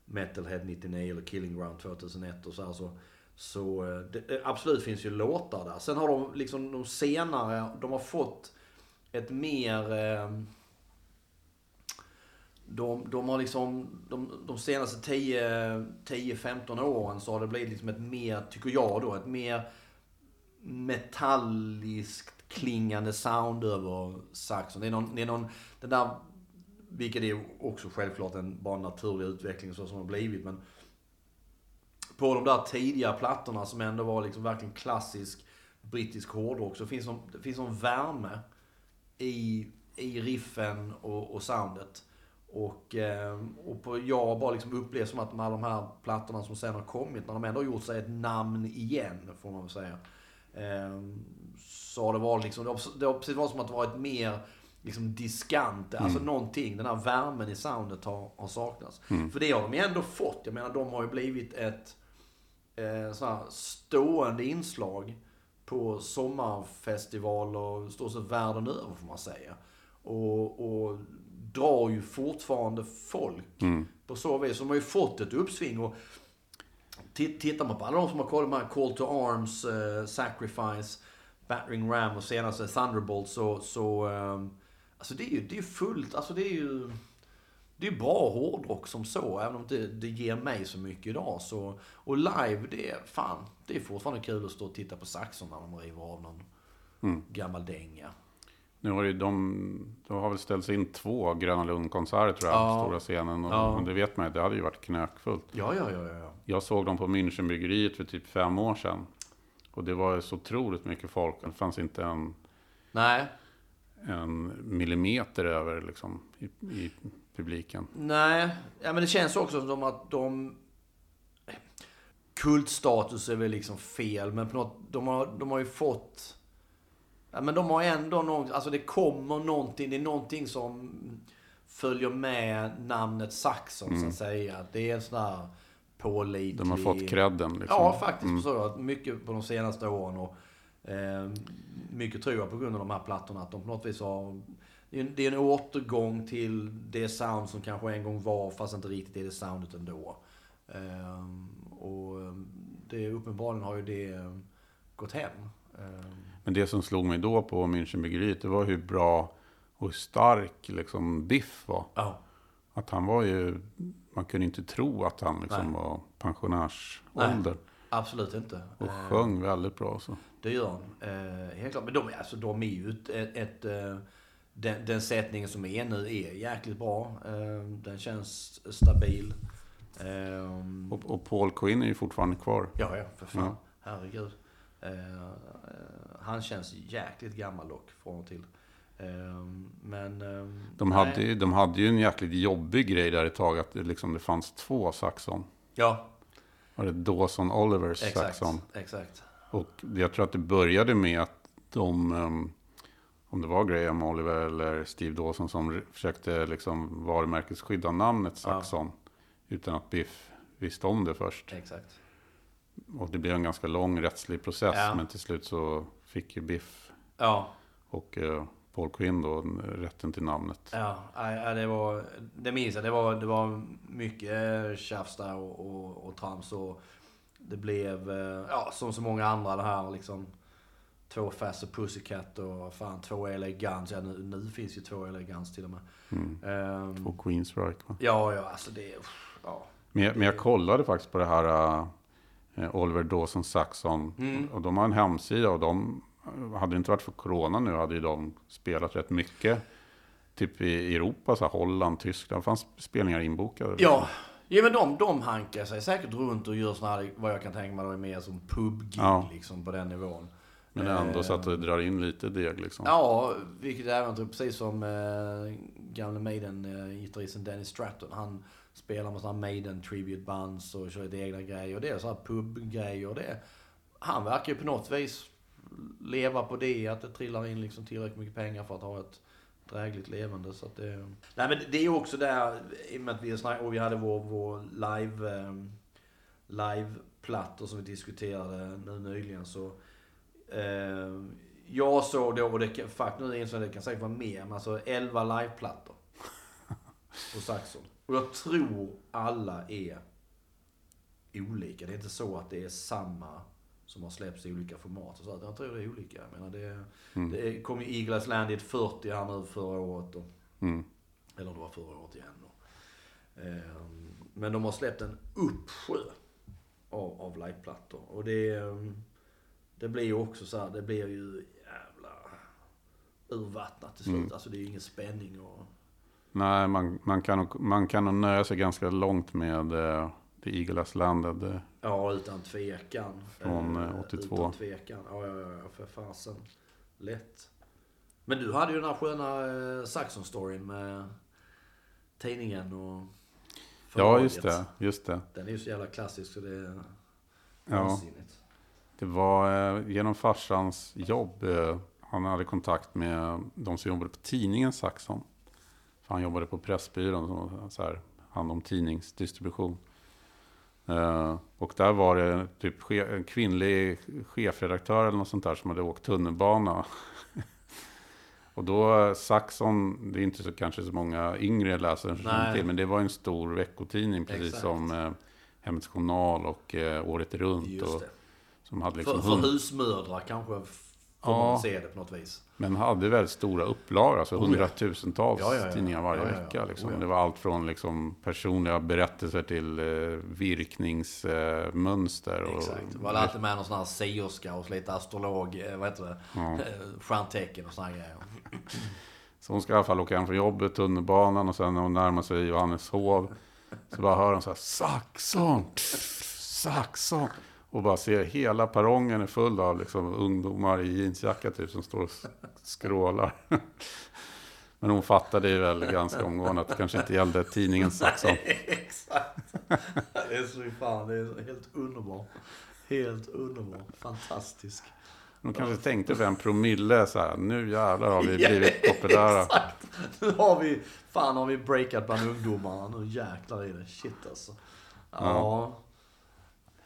S3: Metalhead 99 eller Killing Ground 2001 och så här, så, så eh, det, det absolut finns ju låtar där. Sen har de liksom de senare, de har fått ett mer... Eh, de, de har liksom, de, de senaste 10-15 åren så har det blivit liksom ett mer, tycker jag då, ett mer metalliskt klingande sound över saxen. Det är någon, det är någon den där, vilket är också självklart en bara naturlig utveckling så som det har blivit, men på de där tidiga plattorna som ändå var liksom verkligen klassisk brittisk hårdrock så finns det finns en värme i, i riffen och, och soundet. Och, eh, och på, jag har bara liksom upplevt som att med alla de här plattorna som sen har kommit, när de ändå har gjort sig ett namn igen, får man väl säga. Ehm, så har det varit liksom, det har precis som att det varit mer liksom diskant, alltså någonting, den här värmen i soundet har, har saknats. För det har de ju ändå fått, jag menar de har ju blivit ett eh, sån här stående inslag på sommarfestivaler i stort sett världen över får man säga. Och, och drar ju fortfarande folk på så vis. De har ju fått ett uppsving. Och ti- tittar man på alla de som har kollat med Call to Arms, eh, Sacrifice, Battering Ram och senaste Thunderbolt så, så ehm, alltså det är ju det är fullt, alltså det är ju det är bra hårdrock som så, även om det, det ger mig så mycket idag. Så, och live, det är fan, det är fortfarande kul att stå och titta på saxon när de river av någon gammal dänga.
S2: Nu har ju de, de har väl ställts in två Gröna Lund-konserter tror jag,
S3: Ja.
S2: på stora scenen. Och,
S3: Ja.
S2: och det vet man ju, det hade ju varit knökfullt.
S3: Ja, ja, ja, ja, ja.
S2: Jag såg dem på Münchenbryggeriet för typ fem år sedan. Och det var så otroligt mycket folk. Det fanns inte en,
S3: Nej,
S2: en millimeter över liksom, i, i publiken.
S3: nej. Ja, men det känns också som att de... Kultstatus är väl liksom fel, men på något, de, har, de har ju fått... Ja, men de har ändå någon, alltså det kommer någonting, det är någonting som... följer med namnet Saxon så att säga. Det är en sån här pålitlig...
S2: De har fått credden liksom.
S3: Ja, faktiskt. Så, mycket på de senaste åren. Och, eh, mycket tror jag på grund av de här plattorna. Att de på något vis har... Det är en, återgång till det sound som kanske en gång var, fast inte riktigt är det soundet ändå. Eh, och eh, det, uppenbarligen har ju det eh, gått hem. Eh,
S2: Men det som slog mig då på Münchenbryggeriet, det var hur bra och stark liksom Biff var.
S3: ja.
S2: Att han var ju, man kunde inte tro att han liksom
S3: Nej.
S2: var pensionärsålder.
S3: Absolut inte.
S2: Och
S3: Eh,
S2: sjöng väldigt bra. Så.
S3: Det gör han. Eh, helt klart. Men de, alltså, de är ju ett... ett, ett eh, den, den sättningen som är nu är jäkligt bra. Eh, den känns stabil. Eh,
S2: Och, och Paul Quinn är ju fortfarande kvar.
S3: ja, ja, för fan.
S2: Ja.
S3: Herregud. Eh, han känns jäkligt gammal dock, från och till. Eh, men... Eh,
S2: De hade, de hade ju en jäkligt jobbig grej där ett tag, att det, liksom, det fanns två Saxon.
S3: Ja,
S2: Var det Dawson Olivers
S3: exakt.
S2: Saxon?
S3: Exakt.
S2: Och jag tror att det började med att de, ehm, om det var Graham Oliver eller Steve Dawson som försökte liksom varumärkesskydda namnet Saxon. Utan att Biff visste om det först.
S3: Exakt.
S2: Och det blev en ganska lång rättslig process.
S3: Ja.
S2: Men till slut så fick ju Biff
S3: Ja.
S2: och eh, Paul Quinn då rätten till namnet.
S3: Ja, det var... Det minns jag. Det var, det var mycket tjafs där och, och, och trams. Och det blev, eh, ja, som så många andra det här liksom... Två Faster Pussycat och fan två LA Guns. Ja, nu, nu finns ju två LA Guns till och med. Ehm,
S2: Och Queensryche va?
S3: ja, ja, alltså det... Ja.
S2: Men jag, men jag kollade faktiskt på det här eh, Oliver Dawson Saxon.
S3: Mm.
S2: Och de har en hemsida och de, hade det inte varit för corona nu hade ju de spelat rätt mycket. Typ i Europa, så här, Holland, Tyskland. Det fanns spelningar inbokade.
S3: Ja, ja men de, de hankar sig säkert runt och gör såna här, vad jag kan tänka mig då är mer som pubgig
S2: Ja.
S3: liksom på den nivån.
S2: Men ändå så att det drar in lite deg liksom.
S3: Ja, vilket även precis som eh, gamla Maiden-gitarristen Dennis Stratton. Han spelar med sådana Maiden tribute bands och kör lite egna grejer. Och det är så här pubgrejer. och Det, han verkar ju på något vis leva på det, att det trillar in liksom tillräckligt mycket pengar för att ha ett drägligt levande. Så att det, nej men det är också där, i och med att vi, snack, och vi hade vår, vår live, eh, liveplattor som vi diskuterade nu nyligen så Eh, jag såg då, och det kan, fuck nu insåg jag det kan säkert vara mer, men alltså 11 liveplattor. på Saxon. Och jag tror alla är olika. Det är inte så att det är samma som har släppts i olika format. och Så att jag tror det är olika. Jag menar det, det kom ju Eagles Landed 40 här nu förra året. Och,
S2: Mm.
S3: eller det var förra året igen då. Eh, Men de har släppt en uppsjö av, av liveplattor. Och det, eh, det blir ju också så här, det blir ju jävla urvattnat till slut. Alltså det är ju ingen spänning och...
S2: Nej, man, man, kan man kan nöja sig ganska långt med uh, The Eagle Has Landed. eh.
S3: Ja, utan tvekan.
S2: Från,
S3: Eh,
S2: eh, 82.
S3: Utan tvekan. Ja, ja, ja, för fasen. Lätt. Men du hade ju den här sköna eh, Saxon-storyn med tidningen och
S2: Ja, just det. Just det.
S3: Den är ju så jävla klassisk så det är
S2: Ja.
S3: vansinnigt.
S2: Det var eh, genom farsans jobb. Eh, han hade kontakt med de som jobbade på tidningen Saxon. För han jobbade på Pressbyrån, så här, hand om tidningsdistribution. Eh, och där var det typ en kvinnlig chefredaktör eller något sånt där som hade åkt tunnelbana. och då eh, Saxon, det är inte så, kanske så många yngre läsare som känner till, men det var en stor veckotidning precis
S3: Exakt.
S2: som eh, Hemmets Journal och eh, Året Runt. Och, som hade liksom
S3: För, för
S2: hund-
S3: husmödrar kanske får
S2: Ja.
S3: man se det på något vis.
S2: Men hade väldigt stora upplagor, alltså
S3: Oh, ja.
S2: hundratusentals
S3: Ja, ja, ja.
S2: tidningar varje
S3: Ja, ja, ja.
S2: vecka. Liksom.
S3: Oh, ja.
S2: Det var allt från liksom, personliga berättelser till eh, virkningsmönster. Eh, och,
S3: Exakt. Det var alltid med någon sån här seerska och lite astrolog, eh, vad heter det?
S2: Ja.
S3: Eh, Stjärntecken och såna här grejer.
S2: Så hon ska i alla fall åka hem från jobbet, tunnelbanan och sen när hon närmar sig Johanneshov så bara hör hon så här Saxon, Saxon. Och bara ser hela perrongen är full av liksom, ungdomar i jeansjacka typ som står och skrålar. Men hon fattade ju väl ganska omgående att det kanske inte gällde tidningen Saxon.
S3: Exakt. Det är så fan, det är så helt underbart. Helt underbart. Fantastisk.
S2: De kanske tänkte för en promille så här, nu jävlar har vi
S3: Ja,
S2: blivit populära.
S3: Exakt. nu har vi, fan har vi breakat bland ungdomarna. Nu jäklar i det. Shit alltså. Ja.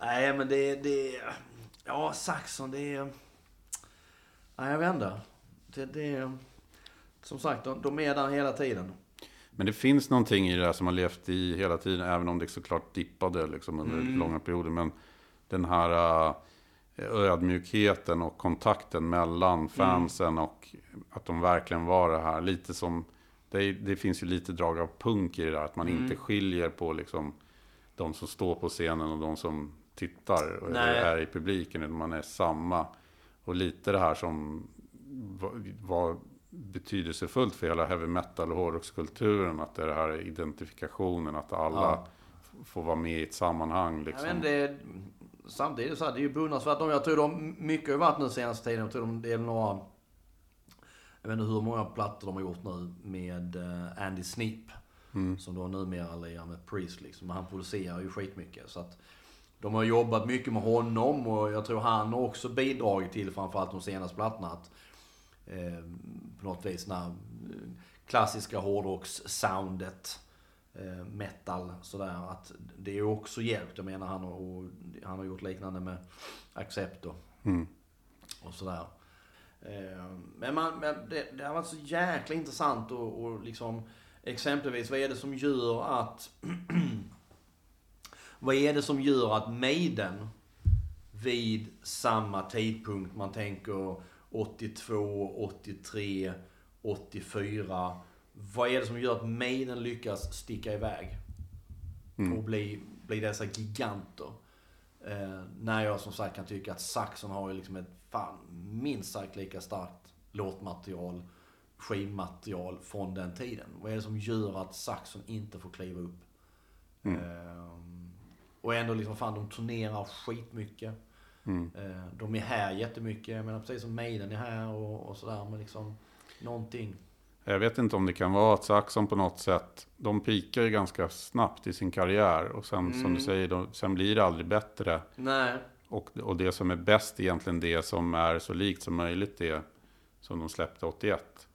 S3: Nej men det, det, ja Saxon det är, nej jag vet inte. Det, det, som sagt de, de är där hela tiden.
S2: Men det finns någonting i det här som har levt i hela tiden, även om det såklart dippade liksom under
S3: Mm.
S2: långa perioder. Men den här äh, ödmjukheten och kontakten mellan fansen och att de verkligen var det här. Lite som, det, det finns ju lite drag av punk i det där, att man
S3: Mm.
S2: inte skiljer på liksom de som står på scenen och de som tittar och
S3: Nej.
S2: är i publiken. Utan man är samma. Och lite det här som var, betydelsefullt för hela heavy metal och hårdrockskulturen. Att det är det här identifikationen, att alla
S3: Ja.
S2: får vara med i ett sammanhang. Liksom.
S3: vet inte, det, samtidigt så här, det är ju beundransvärt. Jag tror de, mycket har varit nu senaste tiden. Jag tror de, det är några, jag vet inte hur många plattor de har gjort nu med eh, Andy Sneap. Som då numera lirar med Priest liksom. Men han producerar ju skitmycket. Så att de har jobbat mycket med honom och jag tror han har också bidragit till framförallt de senaste plattorna att eh, på något vis när eh, klassiska hårdrocks-soundet eh, metal sådär. Att det är också hjälpt. Jag menar han har, och, han har gjort liknande med Accept och, och sådär. Eh, men man, men det, det har varit så jäkla intressant och, och liksom exempelvis vad är det som gör att vad är det som gör att Maiden vid samma tidpunkt, man tänker 82, 83, 84. Vad är det som gör att Maiden lyckas sticka iväg? Och bli, bli dessa giganter? Eh, när jag som sagt kan tycka att Saxon har ju liksom ett fan minst sagt lika starkt låtmaterial, skivmaterial från den tiden. Vad är det som gör att Saxon inte får kliva upp? Ehm, och ändå liksom, fan de turnerar skitmycket. Eh, de är här jättemycket. Jag menar precis som Maiden är här och, och sådär. Men liksom, någonting.
S2: Jag vet inte om det kan vara att Saxon på något sätt, de pikar ju ganska snabbt i sin karriär. Och sen som du säger, de, sen blir det aldrig bättre.
S3: Nej.
S2: Och, och det som är bäst egentligen det som är så likt som möjligt det som de släppte 81.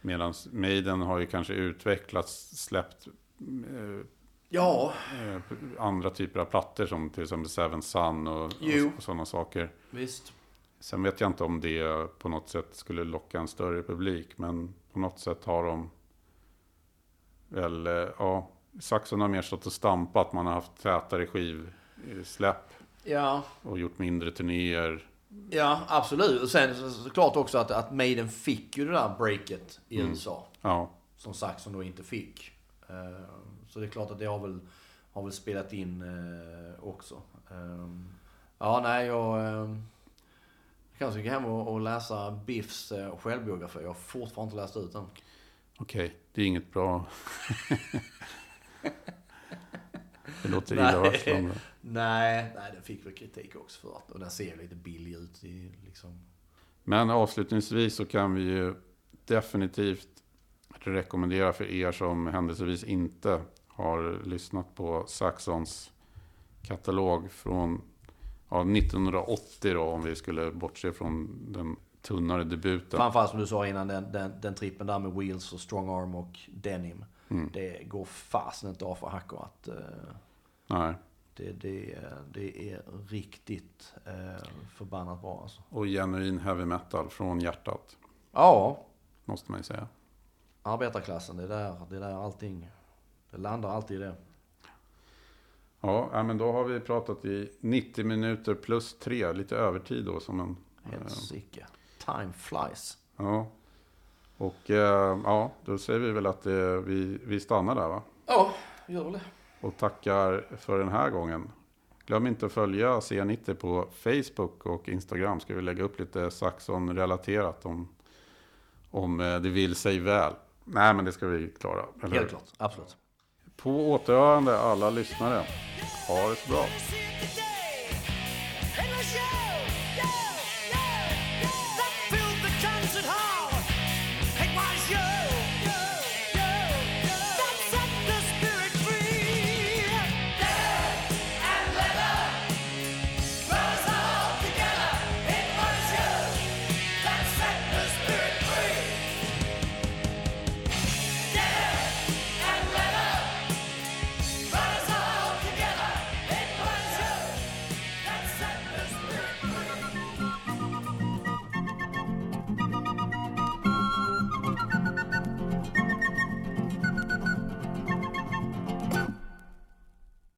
S2: Medan Maiden har ju kanske utvecklats, släppt eh,
S3: Ja,
S2: eh, andra typer av plattor som till exempel Seven Sun och,
S3: Jo.
S2: och, sådana saker.
S3: visst.
S2: Sen vet jag inte om det på något sätt skulle locka en större publik. Men på något sätt har de väl, eh, ja, Saxon har mer stått och stampat. Man har haft tätare skivsläpp
S3: Ja,
S2: och gjort mindre turnéer.
S3: ja absolut. Och sen så- såklart också att, att Maiden fick ju det där breaket i USA.
S2: Ja,
S3: Som Saxon då inte fick. Eh, Så det är klart att det har väl, har väl spelat in eh, också. Eh, Ja, nej, jag... eh, kanske ska hem och, och läsa Biffs eh, självbiografi. Jag har fortfarande inte läst ut den.
S2: okej, det är inget bra. det låter illavarslande.
S3: Nej, nej, den fick väl kritik också för att, och den ser lite billig ut i liksom...
S2: Men avslutningsvis så kan vi ju definitivt rekommendera för er som händelsevis inte har lyssnat på Saxons katalog från ja, 1980 då, om vi skulle bortse från den tunnare debuten.
S3: Framförallt som du sa innan, den, den, den trippen där med Wheels och Strong Arm och Denim. Det går fasen inte av för hackor att... eh,
S2: Nej.
S3: det, det, det är riktigt eh, förbannat bra alltså.
S2: Och genuin heavy metal från hjärtat,
S3: Ja,
S2: måste man ju säga.
S3: arbetarklassen, det är där, det är där allting... Det landar alltid i det.
S2: Ja, men då har vi pratat i 90 minuter plus 3, lite övertid då som en...
S3: Helsike. Time flies.
S2: Ja. Och eh, ja, då säger vi väl att eh, vi, vi stannar där va?
S3: Ja, gör väl det.
S2: Och tackar för den här gången. Glöm inte att följa C90 på Facebook och Instagram. Ska vi lägga upp lite Saxon-relaterat om, om eh, det vill sig väl. Nej, men det ska vi klara.
S3: Helt klart, absolut.
S2: På återhörande alla lyssnare. Ha det så bra.